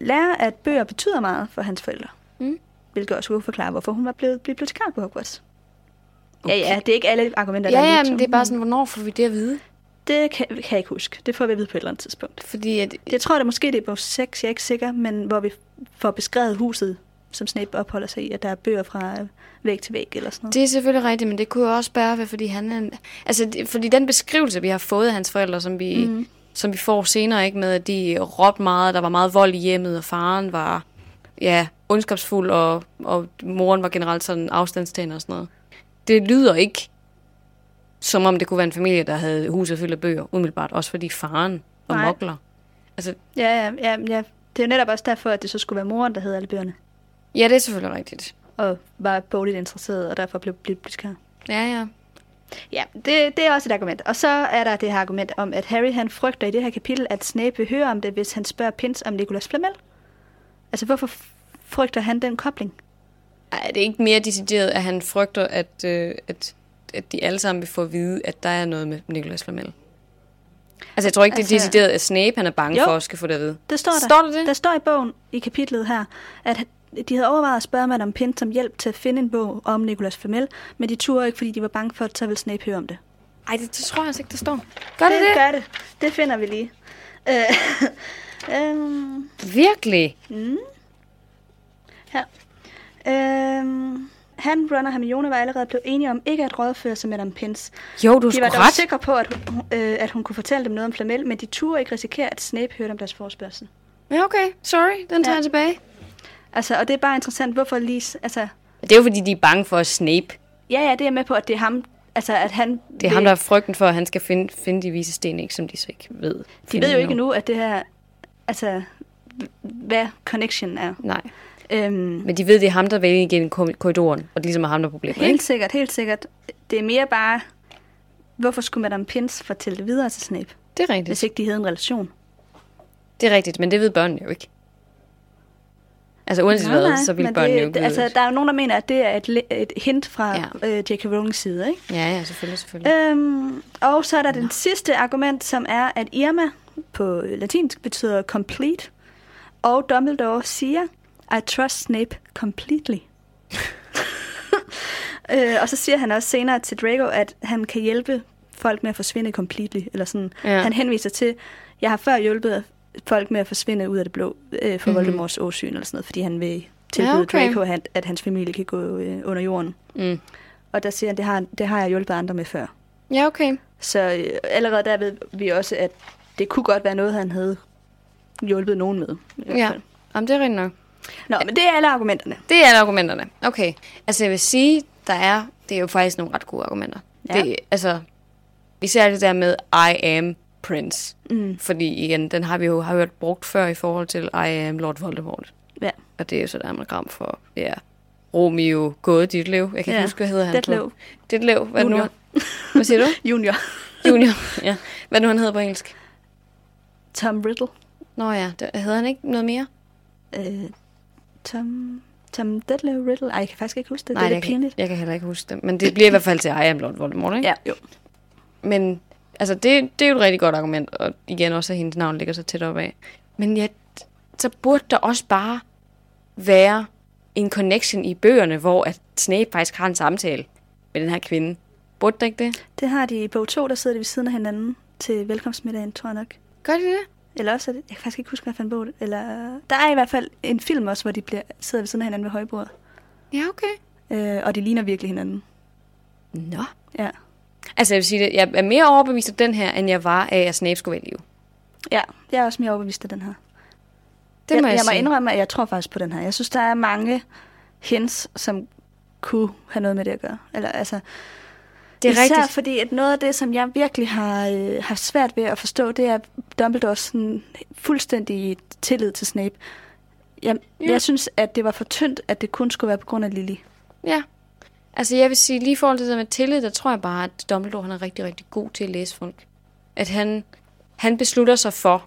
S2: lærer, at bøger betyder meget for hans forældre.
S1: Mm.
S2: Hvilket også kunne forklare, hvorfor hun var blevet bibliotekar på Hogwarts.
S1: Okay.
S2: Ja, ja, det er ikke alle argumenter,
S1: Ja,
S2: der er
S1: ja, men det er bare sådan, hvornår får vi det at vide?
S2: Det kan, kan jeg ikke huske. Det får vi at vide på et eller andet tidspunkt.
S1: Fordi at,
S2: Jeg tror, det måske det er bog 6, jeg er ikke sikker, men hvor vi får beskrevet huset, som Snape opholder sig i, at der er bøger fra væg til væg eller sådan noget.
S1: det er selvfølgelig rigtigt, men det kunne jo også bare være, fordi han er en, altså, det- fordi den beskrivelse, vi har fået af hans forældre, som vi, mm. Som vi får senere, ikke med, at de råbte meget, der var meget vold i hjemmet, og faren var, ja, ondskabsfuld, og, og moren var generelt sådan afstandstagende og sådan noget. Det lyder ikke, som om det kunne være en familie, der havde huset fyldt af bøger, umiddelbart, også fordi faren var
S2: Nej.
S1: mokler. Altså,
S2: Ja, ja, ja, ja. Det er jo netop også derfor, at det så skulle være moren, der havde alle bøgerne,
S1: ja, det er selvfølgelig rigtigt.
S2: og var bogligt interesseret, og derfor blev bibliotekar.
S1: Ja, ja.
S2: Ja, det, det er også et argument. Og så er der det her argument om, at Harry han frygter i det her kapitel, at Snape vil høre om det, hvis han spørger Pins om Nicolas Flamel. Altså, hvorfor frygter han den kobling?
S1: Ej, er det ikke mere decideret, at han frygter, at, øh, at at de alle sammen vil få at vide, at der er noget med Nicolas Flamel. Altså, jeg tror ikke, det er
S2: Altså-
S1: decideret, at Snape han er bange
S2: Jo.
S1: for at skal få det at vide.
S2: Det står der.
S1: Står der det?
S2: Der står i bogen, i kapitlet her, at de havde overvejet at spørge Pint som hjælp til at finde en bog om Nicolas Flamel, men de turde ikke, fordi de var bange for, at så ville Snape høre om det.
S1: Ej, det, det tror jeg altså ikke, der står. Gør det det?
S2: Gør det. Det finder vi lige. Øh, øhm,
S1: Virkelig?
S2: her. Øhm, han, Ron og Hermione var allerede blevet enige om ikke at rådføre sig med Madame Pins.
S1: Jo, du
S2: De var dog
S1: ret.
S2: sikre på, at hun, øh, at hun kunne fortælle dem noget om Flamel, men de turde ikke risikere, at Snape hørte om deres forespørgsel.
S1: Ja, okay. Sorry, den tager
S2: Ja.
S1: jeg tilbage.
S2: Altså, og det er bare interessant, hvorfor lige... Altså,
S1: Det er jo fordi, de er bange for Snape.
S2: ja, ja, det er jeg med på, at det er ham... Altså, at han...
S1: Det er ham, der er frygten for, at han skal finde, finde de vise sten, ikke, som de så ikke ved.
S2: De ved jo ikke
S1: endnu.
S2: nu, at det her... Altså, hvad connection er.
S1: Nej,
S2: Øhm,
S1: men de ved, det er ham, der vælger igennem kor- korridoren, og det ligesom er ham, der er problemet,
S2: helt
S1: ikke?
S2: sikkert, helt sikkert. Det er mere bare... Hvorfor skulle Madame Pins fortælle det videre til Snape,
S1: Det er rigtigt.
S2: hvis ikke de havde en relation?
S1: Det er rigtigt, men det ved børnene jo ikke. Altså uanset
S2: Nej,
S1: hvad,
S2: nej,
S1: så vil børnene jo ikke
S2: Altså, der er jo nogen, der mener, at det er et, et hint fra
S1: Ja.
S2: øh, J.K. Rowlings side, ikke?
S1: Ja, ja, selvfølgelig, selvfølgelig.
S2: Øhm, og så er der den sidste argument, som er, at Irma på latinsk betyder complete, og Dumbledore siger, I trust Snape completely. øh, og så siger han også senere til Draco, at han kan hjælpe folk med at forsvinde completely, eller sådan.
S1: Ja.
S2: Han henviser til, jeg har før hjulpet folk med at forsvinde ud af det blå øh, for mm-hmm. Voldemorts åsyn, eller sådan noget, fordi han vil tilbyde
S1: Ja, okay.
S2: Draco, at, han- at hans familie kan gå øh, under jorden.
S1: Mm.
S2: Og der siger han, det har, det har jeg hjulpet andre med før.
S1: Ja, okay.
S2: Så øh, allerede der ved vi også, at det kunne godt være noget, han havde hjulpet nogen med. i hvert
S1: Ja,
S2: fald.
S1: Jamen, det er rigtigt nok.
S2: Nå, men det er alle argumenterne.
S1: Det er alle argumenterne. Okay. Altså, jeg vil sige, der er, det er jo faktisk nogle ret gode argumenter.
S2: Ja.
S1: Det, altså, især det der med, I am Prince.
S2: Mm.
S1: Fordi igen, den har vi jo har hørt brugt før i forhold til I am Lord Voldemort.
S2: Ja.
S1: Og det er jo så et anagram for, ja, Romeo gået dit liv. Jeg kan ikke
S2: Ja,
S1: huske, hvad hedder han.
S2: Detlev.
S1: Dit liv. Hvad, det nu,
S2: Junior.
S1: hvad siger du?
S2: Junior.
S1: Junior. ja. Hvad nu, han hedder på engelsk?
S2: Tom Riddle.
S1: Nå ja, det, hedder han ikke noget mere?
S2: Øh, Tom... Tom Detlev Riddle. Ej, jeg kan faktisk ikke huske det.
S1: Nej,
S2: det er
S1: jeg
S2: lidt
S1: kan,
S2: pinligt.
S1: jeg kan heller ikke huske det. Men det bliver i hvert fald til I am Lord Voldemort, ikke?
S2: Ja, jo.
S1: Men altså, det, det er jo et rigtig godt argument, og igen også, at hendes navn ligger så tæt op af. Men ja, så burde der også bare være en connection i bøgerne, hvor at Snape faktisk har en samtale med den her kvinde. Burde der ikke det?
S2: Det har de i bog 2, der sidder de ved siden af hinanden til velkomstmiddagen, tror jeg nok.
S1: Gør de det?
S2: Eller også, er det, jeg kan faktisk ikke huske, hvad for en bog det Eller, der er i hvert fald en film også, hvor de bliver, sidder ved siden af hinanden ved højbordet.
S1: Ja, okay.
S2: Øh, og de ligner virkelig hinanden.
S1: Nå.
S2: Ja.
S1: Altså, jeg vil sige det, jeg er mere overbevist af den her, end jeg var af, at Snape skulle være i live.
S2: Ja, jeg er også mere overbevist af den her.
S1: Det
S2: jeg,
S1: må jeg,
S2: jeg må
S1: sige.
S2: indrømme, at jeg tror faktisk på den her. Jeg synes, der er mange hints, som kunne have noget med det at gøre. Eller, altså,
S1: Det er
S2: især
S1: rigtigt.
S2: fordi, at noget af det, som jeg virkelig har øh, haft svært ved at forstå, det er Dumbledores sådan, fuldstændig tillid til Snape. Jeg,
S1: ja.
S2: jeg synes, at det var for tyndt, at det kun skulle være på grund af Lily.
S1: Ja. Altså, jeg vil sige, lige i forhold til det med tillid, der tror jeg bare, at Dumbledore han er rigtig, rigtig god til at læse folk. At han, han beslutter sig for,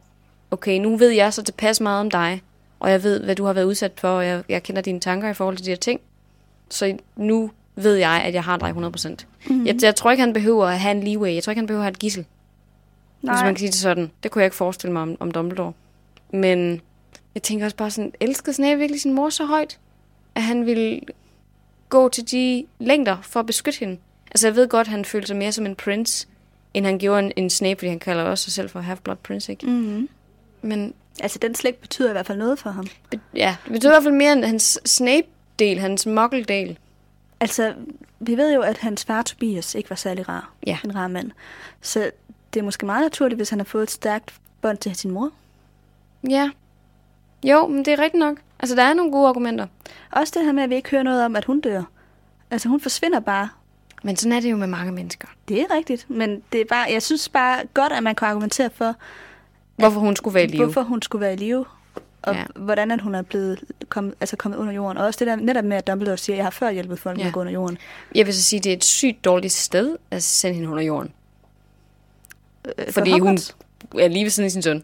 S1: okay, nu ved jeg så tilpas meget om dig, og jeg ved, hvad du har været udsat for, og jeg, jeg kender dine tanker i forhold til de her ting. Så nu ved jeg, at jeg har dig 100%. Mm-hmm. Jeg, jeg tror ikke, han behøver at have en leeway. Jeg tror ikke, han behøver at have et gissel. Nej. Hvis man kan sige det sådan. Det kunne jeg ikke forestille mig om, om Dumbledore. Men jeg tænker også bare sådan, elskede Snape virkelig sin mor så højt, at han ville gå til de længder for at beskytte hende. Altså jeg ved godt, han følte sig mere som en prince, end han gjorde en, en Snape, fordi han kalder også sig selv for Half-Blood Prince, ikke?
S2: Mm-hmm.
S1: Men
S2: Altså, den slægt betyder i hvert fald noget for ham.
S1: be- ja, det betyder i hvert fald mere end hans Snape-del, hans muggle-del.
S2: Altså, vi ved jo, at hans far Tobias ikke var særlig rar.
S1: Ja.
S2: En rar mand. Så det er måske meget naturligt, hvis han har fået et stærkt bånd til sin mor.
S1: Ja. Jo, men det er rigtigt nok. Altså, der er nogle gode argumenter.
S2: Også det her med, at vi ikke hører noget om, at hun dør. Altså, hun forsvinder bare.
S1: Men sådan er det jo med mange mennesker.
S2: Det er rigtigt, men det er bare, jeg synes bare godt, at man kan argumentere for,
S1: Hvorfor hun skulle være i live.
S2: hvorfor hun skulle være i live. Og
S1: Ja.
S2: hvordan at hun er blevet kommet, altså kommet under jorden. Og også det der netop med, at Dumbledore siger, at jeg har før hjulpet folk ja. med at gå under jorden.
S1: Jeg vil så sige, at det er et sygt dårligt sted at sende hende under jorden.
S2: Øh, for
S1: Fordi hun er lige ved siden af sin søn.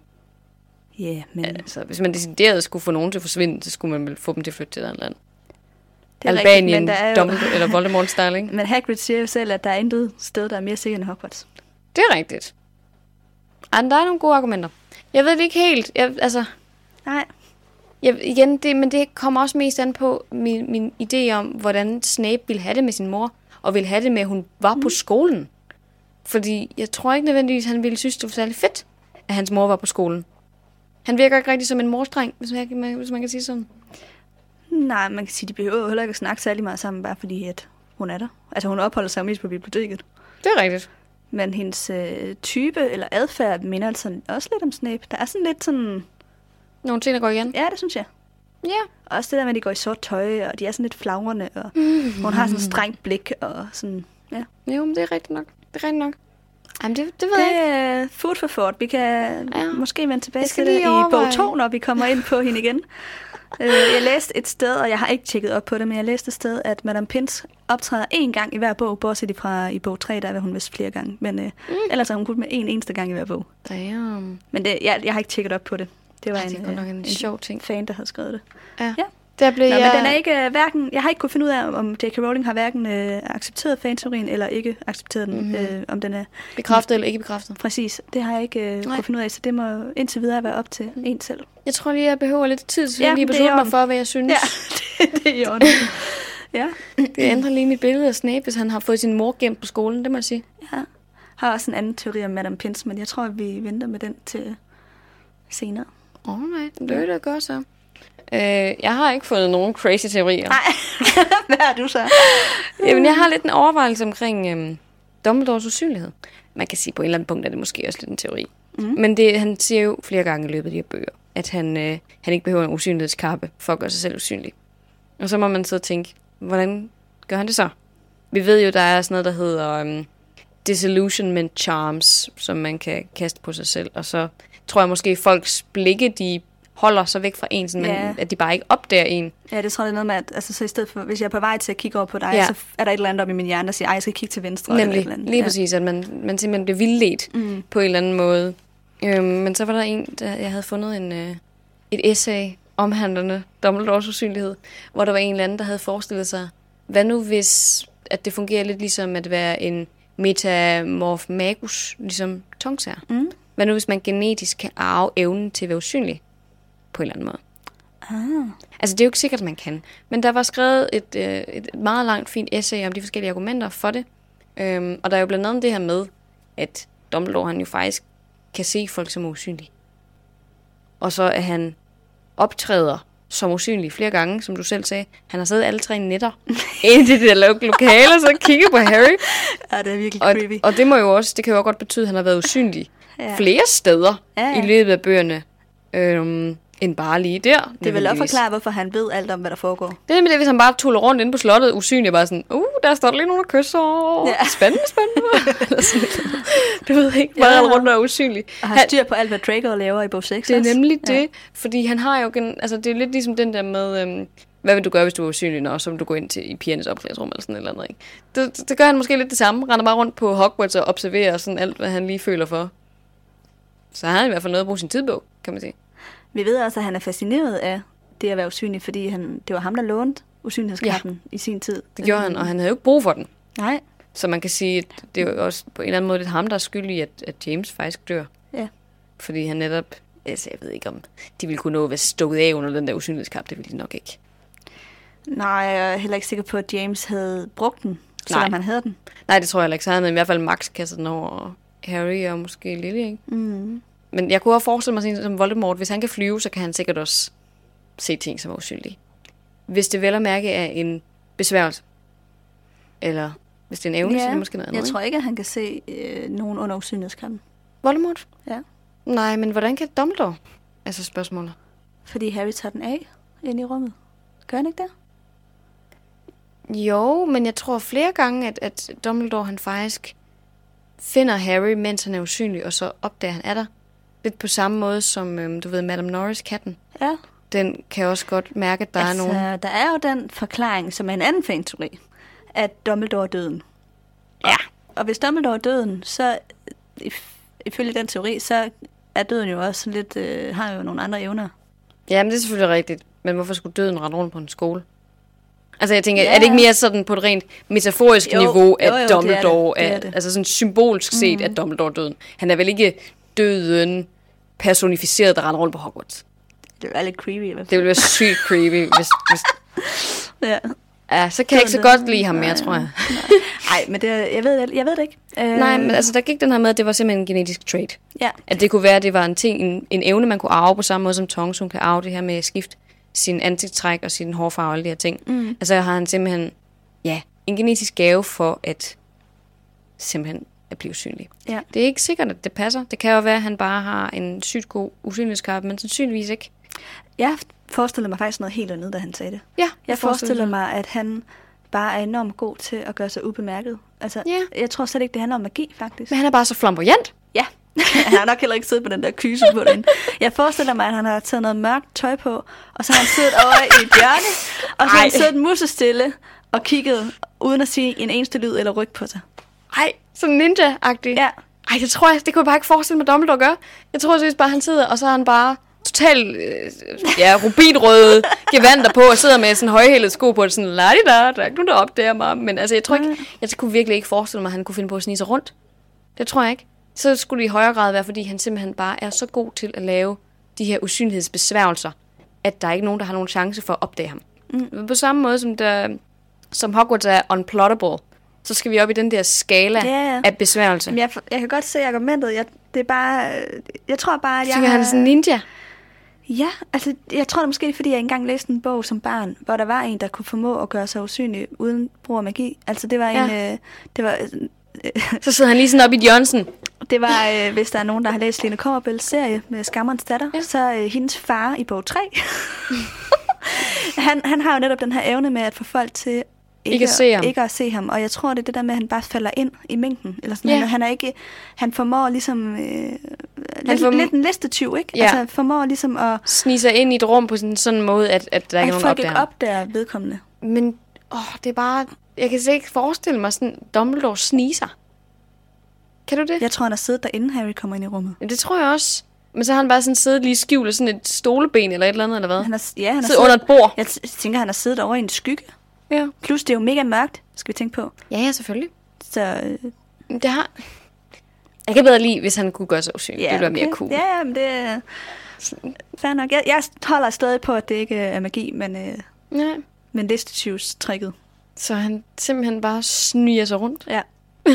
S2: Ja, men
S1: Altså, hvis man decideret skulle få nogen til at forsvinde, så skulle man vel få dem til at flytte til et andet land.
S2: Det er rigtigt,
S1: Albanien,
S2: men der er jo-
S1: Dumbledore, eller Voldemort-style, ikke?
S2: Men Hagrid siger jo selv, at der er intet sted, der er mere sikkert end Hogwarts.
S1: Det er rigtigt. Ej, der er nogle gode argumenter. Jeg ved det ikke helt. Jeg, altså,
S2: Nej.
S1: jeg, igen, det, men det kommer også mest an på min, min idé om, hvordan Snape ville have det med sin mor, og ville have det med, at hun var på skolen. Fordi jeg tror ikke nødvendigvis, han ville synes, det var særlig fedt, at hans mor var på skolen. Han virker ikke rigtig som en morstreng, hvis man, hvis man kan sige sådan.
S2: Nej, man kan sige, de behøver jo heller ikke at snakke særlig meget sammen, bare fordi at hun er der. Altså hun opholder sig mest på biblioteket.
S1: Det er rigtigt.
S2: Men hendes øh, type eller adfærd minder altså også lidt om Snape. Der er sådan lidt sådan...
S1: Nogle ting, der går igen.
S2: Ja, det synes jeg.
S1: Ja.
S2: Også det der med, at de går i sort tøj, og de er sådan lidt flagrende, og mm. hun har sådan et strengt blik, og sådan... Ja.
S1: Jo, men det er rigtigt nok. Det er rigtigt nok. Jamen, det, det ved jeg
S2: Det
S1: ikke.
S2: er food for thought. Vi kan
S1: Ja.
S2: måske vende tilbage
S1: Jeg
S2: til det i bog 2, når vi kommer ind på hende igen. Øh, jeg læste et sted, og jeg har ikke tjekket op på det, men jeg læste et sted, at Madame Pins optræder én gang i hver bog, bortset fra i bog 3, der er hun vist flere gange. Men øh, mm. ellers er hun kun med én eneste gang i hver bog.
S1: Damn.
S2: Men det, jeg, jeg har ikke tjekket op på det. Det var
S1: Ej,
S2: en,
S1: det godt nok
S2: øh,
S1: en sjov ting.
S2: fan, der havde skrevet det.
S1: Ja.
S2: Ja.
S1: Der blev
S2: Nå,
S1: jeg...
S2: men den er ikke øh, hverken, jeg har ikke kunnet finde ud af, om J.K. Rowling har hverken øh, accepteret fanteorien eller ikke accepteret den,
S1: Mhm.
S2: mm-hmm. øh, om den er
S1: Bekræftet eller ikke bekræftet?
S2: præcis. Det har jeg ikke øh, kunnet finde ud af, så det må indtil videre være op til en selv.
S1: Jeg tror lige, jeg behøver lidt tid til
S2: Ja,
S1: lige at beslutte mig for, hvad jeg synes.
S2: Ja, det, det er orden. ja,
S1: Det ændrer lige mit billede af Snape, hvis han har fået sin mor gemt på skolen, det må jeg sige.
S2: ja. har også en anden teori om Madame Pins, men jeg tror, at vi venter med den til senere.
S1: Alright, det er det godt så. Øh, jeg har ikke fået nogen crazy teorier.
S2: Nej, hvad er du så?
S1: Jamen, jeg har lidt en overvejelse omkring øhm, Dumbledores usynlighed. Man kan sige, på en eller anden punkt er det måske også lidt en teori. Mm. Men det, han siger jo flere gange i løbet af de her bøger, at han, øh, han ikke behøver en usynlighedskappe for at gøre sig selv usynlig. Og så må man så tænke, hvordan gør han det så? Vi ved jo, der er sådan noget, der hedder øhm, disillusionment charms, som man kan kaste på sig selv. Og så tror jeg måske, folks blikke, de holder sig væk fra en, sådan,
S2: Ja.
S1: men at de bare ikke opdager en.
S2: Ja, det tror jeg det er noget med, at altså, så i stedet for, hvis jeg er på vej til at kigge over på dig,
S1: Ja.
S2: så er der et eller andet op i min hjerne, der siger, ej, jeg skal kigge til venstre. eller et
S1: Nemlig,
S2: eller andet.
S1: lige
S2: ja.
S1: præcis, at man, man simpelthen bliver vildledt mm. på en eller anden måde. Øhm, men så var der en, der jeg havde fundet en, øh, et essay omhandlende Dumbledores usynlighed, hvor der var en eller anden, der havde forestillet sig, hvad nu hvis, at det fungerer lidt ligesom at være en metamorph magus, ligesom tongsær.
S2: Mm.
S1: Hvad nu hvis man genetisk kan arve evnen til at være usynlig på en eller anden måde?
S2: Ah.
S1: Altså, det er jo ikke sikkert, at man kan. Men der var skrevet et, øh, et meget langt, fint essay om de forskellige argumenter for det. Øhm, og der er jo blandt andet det her med, at Dumbledore han jo faktisk kan se folk som usynlige. Og så at han optræder som usynlig flere gange, som du selv sagde. Han har siddet alle tre nætter inde i det der lo- lokale, og så kigget på Harry.
S2: Ja, det er virkelig
S1: Og,
S2: creepy.
S1: og det må jo også, det kan jo også godt betyde, at han har været usynlig
S2: Ja.
S1: flere steder
S2: Ja, ja.
S1: i løbet af bøgerne, øhm, end bare lige der.
S2: Det vil også forklare, hvorfor han ved alt om, hvad der foregår.
S1: Det er med det, hvis han bare tuller rundt inde på slottet, usynlig, bare sådan, uh, der står der lige nogen, der kysser.
S2: Ja.
S1: Spændende, spændende. Eller sådan du ved ikke, bare
S2: Ja.
S1: rundt og er usynlig.
S2: Og har
S1: Han,
S2: styr på alt, hvad Draco laver i bog 6
S1: det er
S2: også.
S1: nemlig
S2: Ja.
S1: det, fordi han har jo, gen, altså det er lidt ligesom den der med, øhm, hvad vil du gøre, hvis du er usynlig, når vil du gå ind til i pigernes opklædningsrum eller sådan et eller andet, ikke? Det, det, det, gør han måske lidt det samme, render bare rundt på Hogwarts og observerer sådan alt, hvad han lige føler for. Så har han i hvert fald noget at bruge sin tid på, kan man sige.
S2: Vi ved også, at han er fascineret af det at være usynlig, fordi han, det var ham, der lånte usynlighedskappen ja. i sin tid.
S1: Det gjorde han, og han havde jo ikke brug for den.
S2: Nej,
S1: Så man kan sige, at det er jo også på en eller anden måde lidt ham, der er skyld i, at, at James faktisk dør.
S2: ja.
S1: Fordi han netop, altså jeg ved ikke om, de ville kunne nå at være stukket af under den der usynlighedskap, det ville de nok ikke.
S2: Nej, jeg er heller ikke sikker på, at James havde brugt den, selvom
S1: Nej.
S2: han havde den.
S1: Nej, det tror jeg heller ikke, så han havde i hvert fald max kastet den over Harry og måske Lily, ikke?
S2: Mm.
S1: Men jeg kunne også forestille mig sådan som Voldemort, hvis han kan flyve, så kan han sikkert også se ting, som er usynlige. Hvis det vel at mærke er en besværgelse, eller hvis det er en evne, så er det måske noget andet,
S2: jeg tror ikke, at han kan se øh, nogen under usynlighedskappen.
S1: Voldemort?
S2: Ja.
S1: Nej, men hvordan kan Dumbledore? Altså spørgsmålet.
S2: Fordi Harry tager den af ind i rummet. Gør han ikke det?
S1: Jo, men jeg tror flere gange, at, at Dumbledore han faktisk finder Harry, mens han er usynlig, og så opdager han er der. Lidt på samme måde som, øhm, du ved, Madame Norris-katten.
S2: Ja.
S1: Den kan også godt mærke, at der
S2: altså,
S1: er nogen...
S2: der er jo den forklaring, som er en anden fanteori, at Dumbledore er døden.
S1: Ja.
S2: Og hvis Dumbledore er døden, så if- ifølge den teori, så er døden jo også lidt, øh, har jo nogle andre evner.
S1: Jamen, det er selvfølgelig rigtigt. Men hvorfor skulle døden rende rundt på en skole? Altså jeg tænker,
S2: Ja,
S1: er det ikke
S2: ja.
S1: mere sådan på et rent metaforisk
S2: Jo,
S1: niveau, at
S2: jo, jo, det er det.
S1: Dumbledore
S2: Det er
S1: er, altså sådan symbolsk set, mm. at Dumbledore døden. Han er vel ikke døden personificeret, der render rundt på Hogwarts.
S2: Det er lidt creepy. i hvert
S1: Det ville være sygt creepy, hvis, hvis...
S2: Ja.
S1: Ja, så kan jeg ikke så godt lide ham mere, tror jeg.
S2: Nej, men det, jeg, ved, jeg ved det ikke. Øh,
S1: Nej, men altså der gik den her med, at det var simpelthen en genetisk trait.
S2: Ja,
S1: At det kunne være, at det var en ting, en, en evne, man kunne arve på samme måde som Tongs, hun kan arve det her med at skifte sin ansigtstræk og sin hårfarve og alle de her ting.
S2: Mm.
S1: Altså har han simpelthen, ja, en genetisk gave for at simpelthen at blive usynlig.
S2: Ja.
S1: Det er ikke sikkert, at det passer. Det kan jo være, at han bare har en sygt god usynlighedskappe, men sandsynligvis ikke.
S2: jeg forestillede mig faktisk noget helt andet, da han sagde det.
S1: Ja,
S2: Jeg forestillede mig, at han bare er enormt god til at gøre sig ubemærket. Altså,
S1: Ja.
S2: jeg tror slet ikke, det handler om magi, faktisk.
S1: Men han er bare så flamboyant.
S2: Ja, han har nok heller ikke siddet på den der kyse på den. Jeg forestiller mig, at han har taget noget mørkt tøj på, og så har han siddet over i et hjørne, og så har han siddet musestille og kigget, uden at sige en eneste lyd eller ryg på sig.
S1: Ej, sådan ninja-agtig.
S2: Ja,
S1: Ej, det tror jeg, det kunne jeg bare ikke forestille mig, Dumbledore gør. Jeg tror seriøst bare, han sidder, og så har han bare total, øh, ja, rubinrøde gevanter på, og sidder med sådan højhældet sko på, og sådan, la da der er ikke nogen, der opdager mig. Men altså, jeg tror ikke, jeg kunne virkelig ikke forestille mig, at han kunne finde på at snige sig rundt. Det tror jeg ikke. Så skulle det i højere grad være, fordi han simpelthen bare er så god til at lave de her usynlighedsbesværgelser, at der er ikke nogen, der har nogen chance for at opdage ham. Mm. På samme måde som, der, som Hogwarts er unplottable, så skal vi op i den der skala
S2: ja.
S1: af besværgelser.
S2: Jamen, jeg, jeg kan godt se argumentet. Jeg, det er bare, øh, jeg tror bare, at jeg
S1: Tænker han er sådan en ninja?
S2: Ja, altså jeg tror det måske, fordi jeg engang læste en bog som barn, hvor der var en, der kunne formå at gøre sig usynlig uden brug af magi. Altså det var en,
S1: Ja.
S2: øh, det var, øh,
S1: Så sidder han lige sådan op i sådan,
S2: det var øh, hvis der er nogen, der har læst Lene Kommerbælls serie med Skammerens datter,
S1: ja.
S2: så øh, hendes far i bog 3, han, han har jo netop den her evne med at få folk til
S1: Ikke at se ham.
S2: Ikke at se ham. Og jeg tror, det er det der med, at han bare falder ind i mængden. Eller sådan.
S1: Ja.
S2: Han, han, er ikke, han formår ligesom... Øh, lidt,
S1: form-
S2: lidt en listetyv, ikke?
S1: Ja.
S2: Altså formår ligesom at,
S1: snige sig ind i et rum på sådan, sådan en måde, at, at der ikke er nogen
S2: folk
S1: opdager
S2: ikke opdager vedkommende.
S1: Men åh, det er bare... Jeg kan slet ikke forestille mig sådan, Dumbledore sniser. Kan du det?
S2: Jeg tror, han har siddet derinde, Harry kommer ind i rummet.
S1: Ja, det tror jeg også. Men så har han bare sådan siddet lige skjult sådan et stoleben eller et eller andet, eller hvad?
S2: Han har, ja, han har
S1: Siddet under et bord.
S2: Jeg tænker, han har siddet over i en skygge.
S1: Ja.
S2: Plus, det er jo mega mørkt, skal vi tænke på.
S1: Ja, ja, selvfølgelig.
S2: Så øh,
S1: Det har... Jeg kan bedre lide, hvis han kunne gøre sig usynlig. det ville være mere cool.
S2: Ja, ja, men det er fair nok. Jeg, jeg holder stadig på, at det ikke er magi, men, øh,
S1: ja.
S2: men listetyvs-tricket.
S1: Så han simpelthen bare sniger sig rundt
S2: Ja.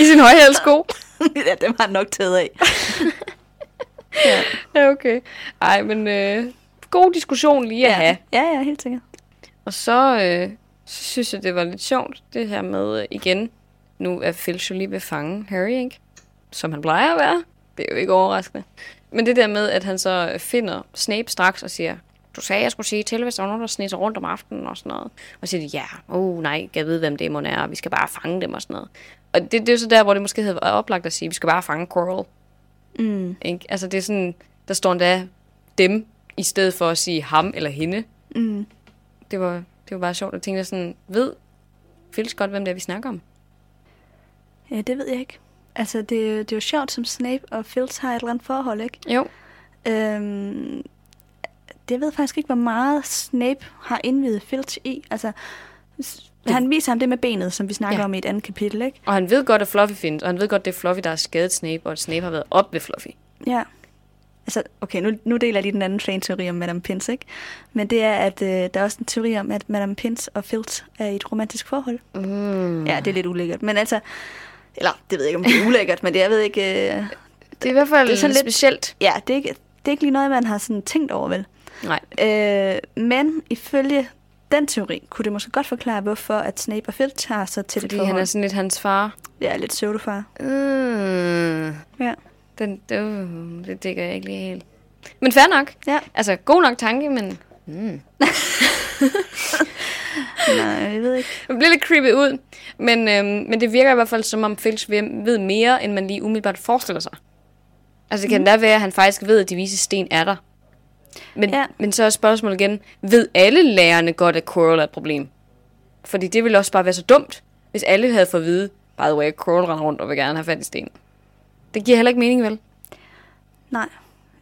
S1: i sin højhælsko.
S2: ja, dem har han nok taget af. ja.
S1: ja, okay. Ej, men øh, god diskussion lige at have.
S2: ja, ja, helt sikkert.
S1: Og så, øh, så synes jeg, det var lidt sjovt, det her med øh, igen, nu er Filch jo lige ved at fange Harry, ikke? Som han plejer at være. Det er jo ikke overraskende. Men det der med, at han så finder Snape straks og siger, du sagde, jeg skulle sige til, hvis der var nogen, der sig rundt om aftenen og sådan noget. Og siger de, ja, oh nej, jeg ved, hvem det er, og vi skal bare fange dem og sådan noget. Og det, det er jo så der, hvor det måske havde været oplagt at sige, vi skal bare fange Coral.
S2: Mm.
S1: Ikke? Altså det er sådan, der står endda dem, i stedet for at sige ham eller hende.
S2: Mm.
S1: Det var, det var bare sjovt at tænke sådan, ved Filch godt, hvem det er, vi snakker om?
S2: Ja, det ved jeg ikke. Altså, det, det er jo sjovt, som Snape og Filch har et eller andet forhold, ikke?
S1: Jo.
S2: Øhm, det ved faktisk ikke, hvor meget Snape har indvidet Filch i. Altså, s- han viser ham det med benet, som vi snakker
S1: Ja.
S2: om i et andet kapitel, ikke?
S1: Og han ved godt, at Fluffy findes, og han ved godt, det er Fluffy, der har skadet Snape, og at Snape har været op ved Fluffy.
S2: Ja. Altså, okay, nu, nu deler jeg lige den anden fan-teori om Madame Pince, ikke? Men det er, at øh, der er også en teori om, at Madame Pince og Filch er i et romantisk forhold.
S1: Mm.
S2: Ja, det er lidt ulækkert. Men altså, eller det ved jeg ikke, om det er ulækkert, men det, jeg ved ikke... Øh,
S1: Det er i hvert fald
S2: Det er sådan
S1: lidt specielt.
S2: ja, det er, ikke, det er ikke lige noget, man har sådan tænkt over, vel?
S1: Nej.
S2: Øh, men ifølge den teori, kunne det måske godt forklare, hvorfor at Snape og Filch har så et
S1: Fordi
S2: forhold.
S1: han er sådan lidt hans far.
S2: Ja, lidt pseudofar.
S1: Mm.
S2: Ja.
S1: Den, det, uh, det dækker jeg ikke lige helt. Men fair nok.
S2: Ja.
S1: Altså, god nok tanke, men... Mm.
S2: Nej, jeg ved ikke.
S1: Det bliver lidt creepy ud. Men, øhm, men det virker i hvert fald, som om Filch ved, mere, end man lige umiddelbart forestiller sig. Altså, det kan mm. da være, at han faktisk ved, at de vise sten er der. Men, ja. Men så er spørgsmålet igen, ved alle lærerne godt, at Coral er et problem? Fordi det ville også bare være så dumt, hvis alle havde fået at vide, by the way, Coral render rundt og vil gerne have fat i sten. Det giver heller ikke mening, vel?
S2: Nej,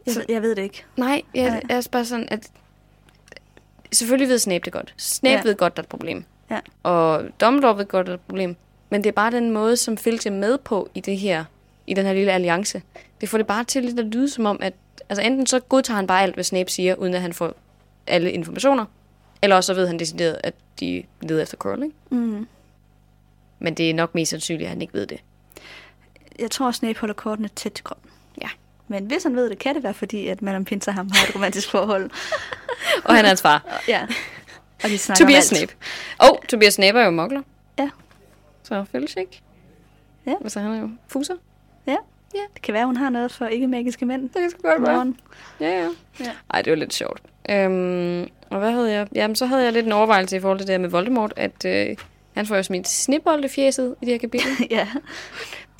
S2: jeg,
S1: Så-
S2: ved, jeg ved det ikke.
S1: Nej, jeg,
S2: Nej.
S1: jeg er bare sådan, at selvfølgelig ved Snape det godt. Snape
S2: Ja.
S1: ja. ved godt, der er et problem.
S2: Ja.
S1: Og Dumbledore ved godt, der er et problem. Men det er bare den måde, som Filch er med på i det her, i den her lille alliance. Det får det bare til lidt at lyde som om, at altså enten så godtager han bare alt, hvad Snape siger, uden at han får alle informationer, eller også så ved han decideret, at de leder efter ikke?
S2: Mm.
S1: Men det er nok mest sandsynligt, at han ikke ved det.
S2: Jeg tror, Snape holder kortene tæt til kroppen.
S1: Ja.
S2: Men hvis han ved det, kan det være fordi, at Madame og ham har et romantisk forhold.
S1: Og han er hans far.
S2: ja. Og de snakker
S1: Tobias. Snape. Og oh, Tobias Snape er jo mokler.
S2: Ja.
S1: Så Filch ikke?
S2: Ja.
S1: Altså han er jo fuser.
S2: Ja. ja. Det kan være, hun har noget for ikke-magiske mænd.
S1: Det kan sgu godt være.
S2: Morgen.
S1: Ja, ja.
S2: Ja.
S1: Ej, det var lidt sjovt. Øhm, og hvad havde jeg? Jamen, så havde jeg lidt en overvejelse i forhold til det her med Voldemort, at øh, han får jo smidt snibbold i fjeset i det her kapitel.
S2: ja.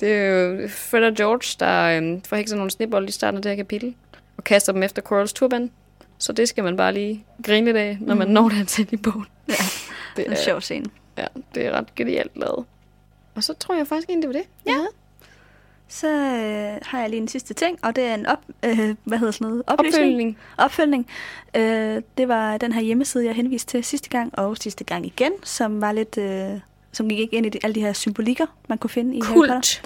S1: Det er jo Fred og George, der øh, får hækset nogle snibbold i starten af det her kapitel, og kaster dem efter Quirrells turban. Så det skal man bare lige grine lidt af, når man
S2: Mhm.
S1: når det til i bogen.
S2: Ja.
S1: Det
S2: En sjov scene.
S1: Ja, det er ret genialt lavet. Og så tror jeg faktisk egentlig, det var det. Ja.
S2: Så øh, har jeg lige en sidste ting, og det er en op, øh, hvad hedder sådan noget? Oplysning.
S1: Opfølgning.
S2: Opfølgning. Øh, det var den her hjemmeside, jeg henviste til sidste gang, og sidste gang igen, som var lidt... Øh, som gik ikke ind i de, alle de her symbolikker, man kunne finde i Harry Potter.
S1: Kult.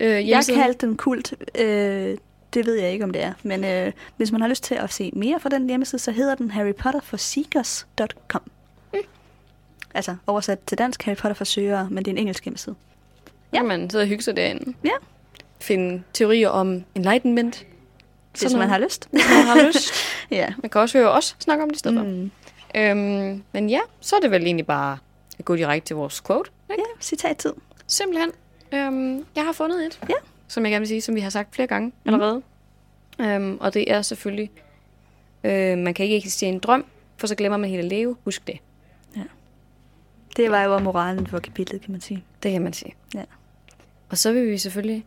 S1: Øh,
S2: Jeg kaldte den kult. Øh, det ved jeg ikke, om det er. Men øh, hvis man har lyst til at se mere fra den hjemmeside, så hedder den harrypotterforseekers.com.
S1: Mm.
S2: Altså oversat til dansk Harry Potter for søgere, men det er en engelsk hjemmeside.
S1: Ja. Kan man sidde og hygge sig derinde.
S2: Ja.
S1: Finde teorier om enlightenment.
S2: Hvis man har lyst.
S1: Hvis man har lyst.
S2: ja.
S1: Man kan også høre os snakke om det i stedet for.
S2: Mm.
S1: Øhm, men ja, så er det vel egentlig bare gå direkte til vores quote. Ikke?
S2: Ja, citattid.
S1: Simpelthen. Øhm, jeg har fundet et,
S2: Ja.
S1: som jeg gerne vil sige, som vi har sagt flere gange allerede. Øhm, og det er selvfølgelig, øh, man kan ikke eksistere i en drøm, for så glemmer man hele leve. Husk det.
S2: Det var jo moralen for kapitlet, kan man sige.
S1: Det kan man sige.
S2: Ja.
S1: Og så vil vi selvfølgelig,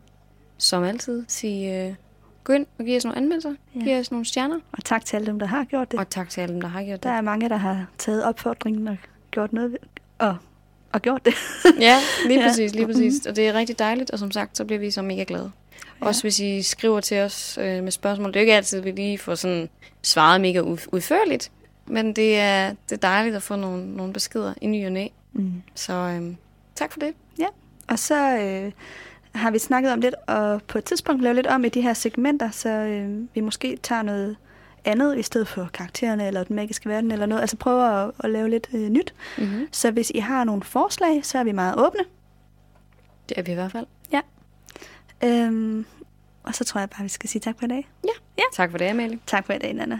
S1: som altid, sige, øh, gå ind og give os nogle anmeldelser.
S2: Ja.
S1: Ja. Give os nogle stjerner.
S2: Og tak til alle dem, der har gjort det.
S1: Og tak til alle dem, der har gjort
S2: Der
S1: det.
S2: er mange, der har taget opfordringen og gjort noget ved, og, og gjort det.
S1: Ja, lige
S2: Ja.
S1: præcis, lige præcis. Og det er rigtig dejligt, og som sagt, så bliver vi så mega glade.
S2: Ja.
S1: Også hvis I skriver til os øh, med spørgsmål. Det er jo ikke altid, vi lige får sådan svaret mega ud- udførligt, men det er, det er dejligt at få nogle, nogle beskeder i ny og næ.
S2: Mm.
S1: Så øh, tak for det.
S2: Og så øh, har vi snakket om lidt, og på et tidspunkt lavet lidt om i de her segmenter, så øh, vi måske tager noget andet i stedet for karaktererne eller den magiske verden eller noget. Altså prøver at, at lave lidt øh, nyt.
S1: Mm-hmm.
S2: Så hvis I har nogle forslag, så er vi meget åbne.
S1: Det er vi i hvert fald.
S2: Øhm, og så tror jeg bare, vi skal sige tak for i dag.
S1: Tak for det, Amalie.
S2: Tak for i dag, Nana.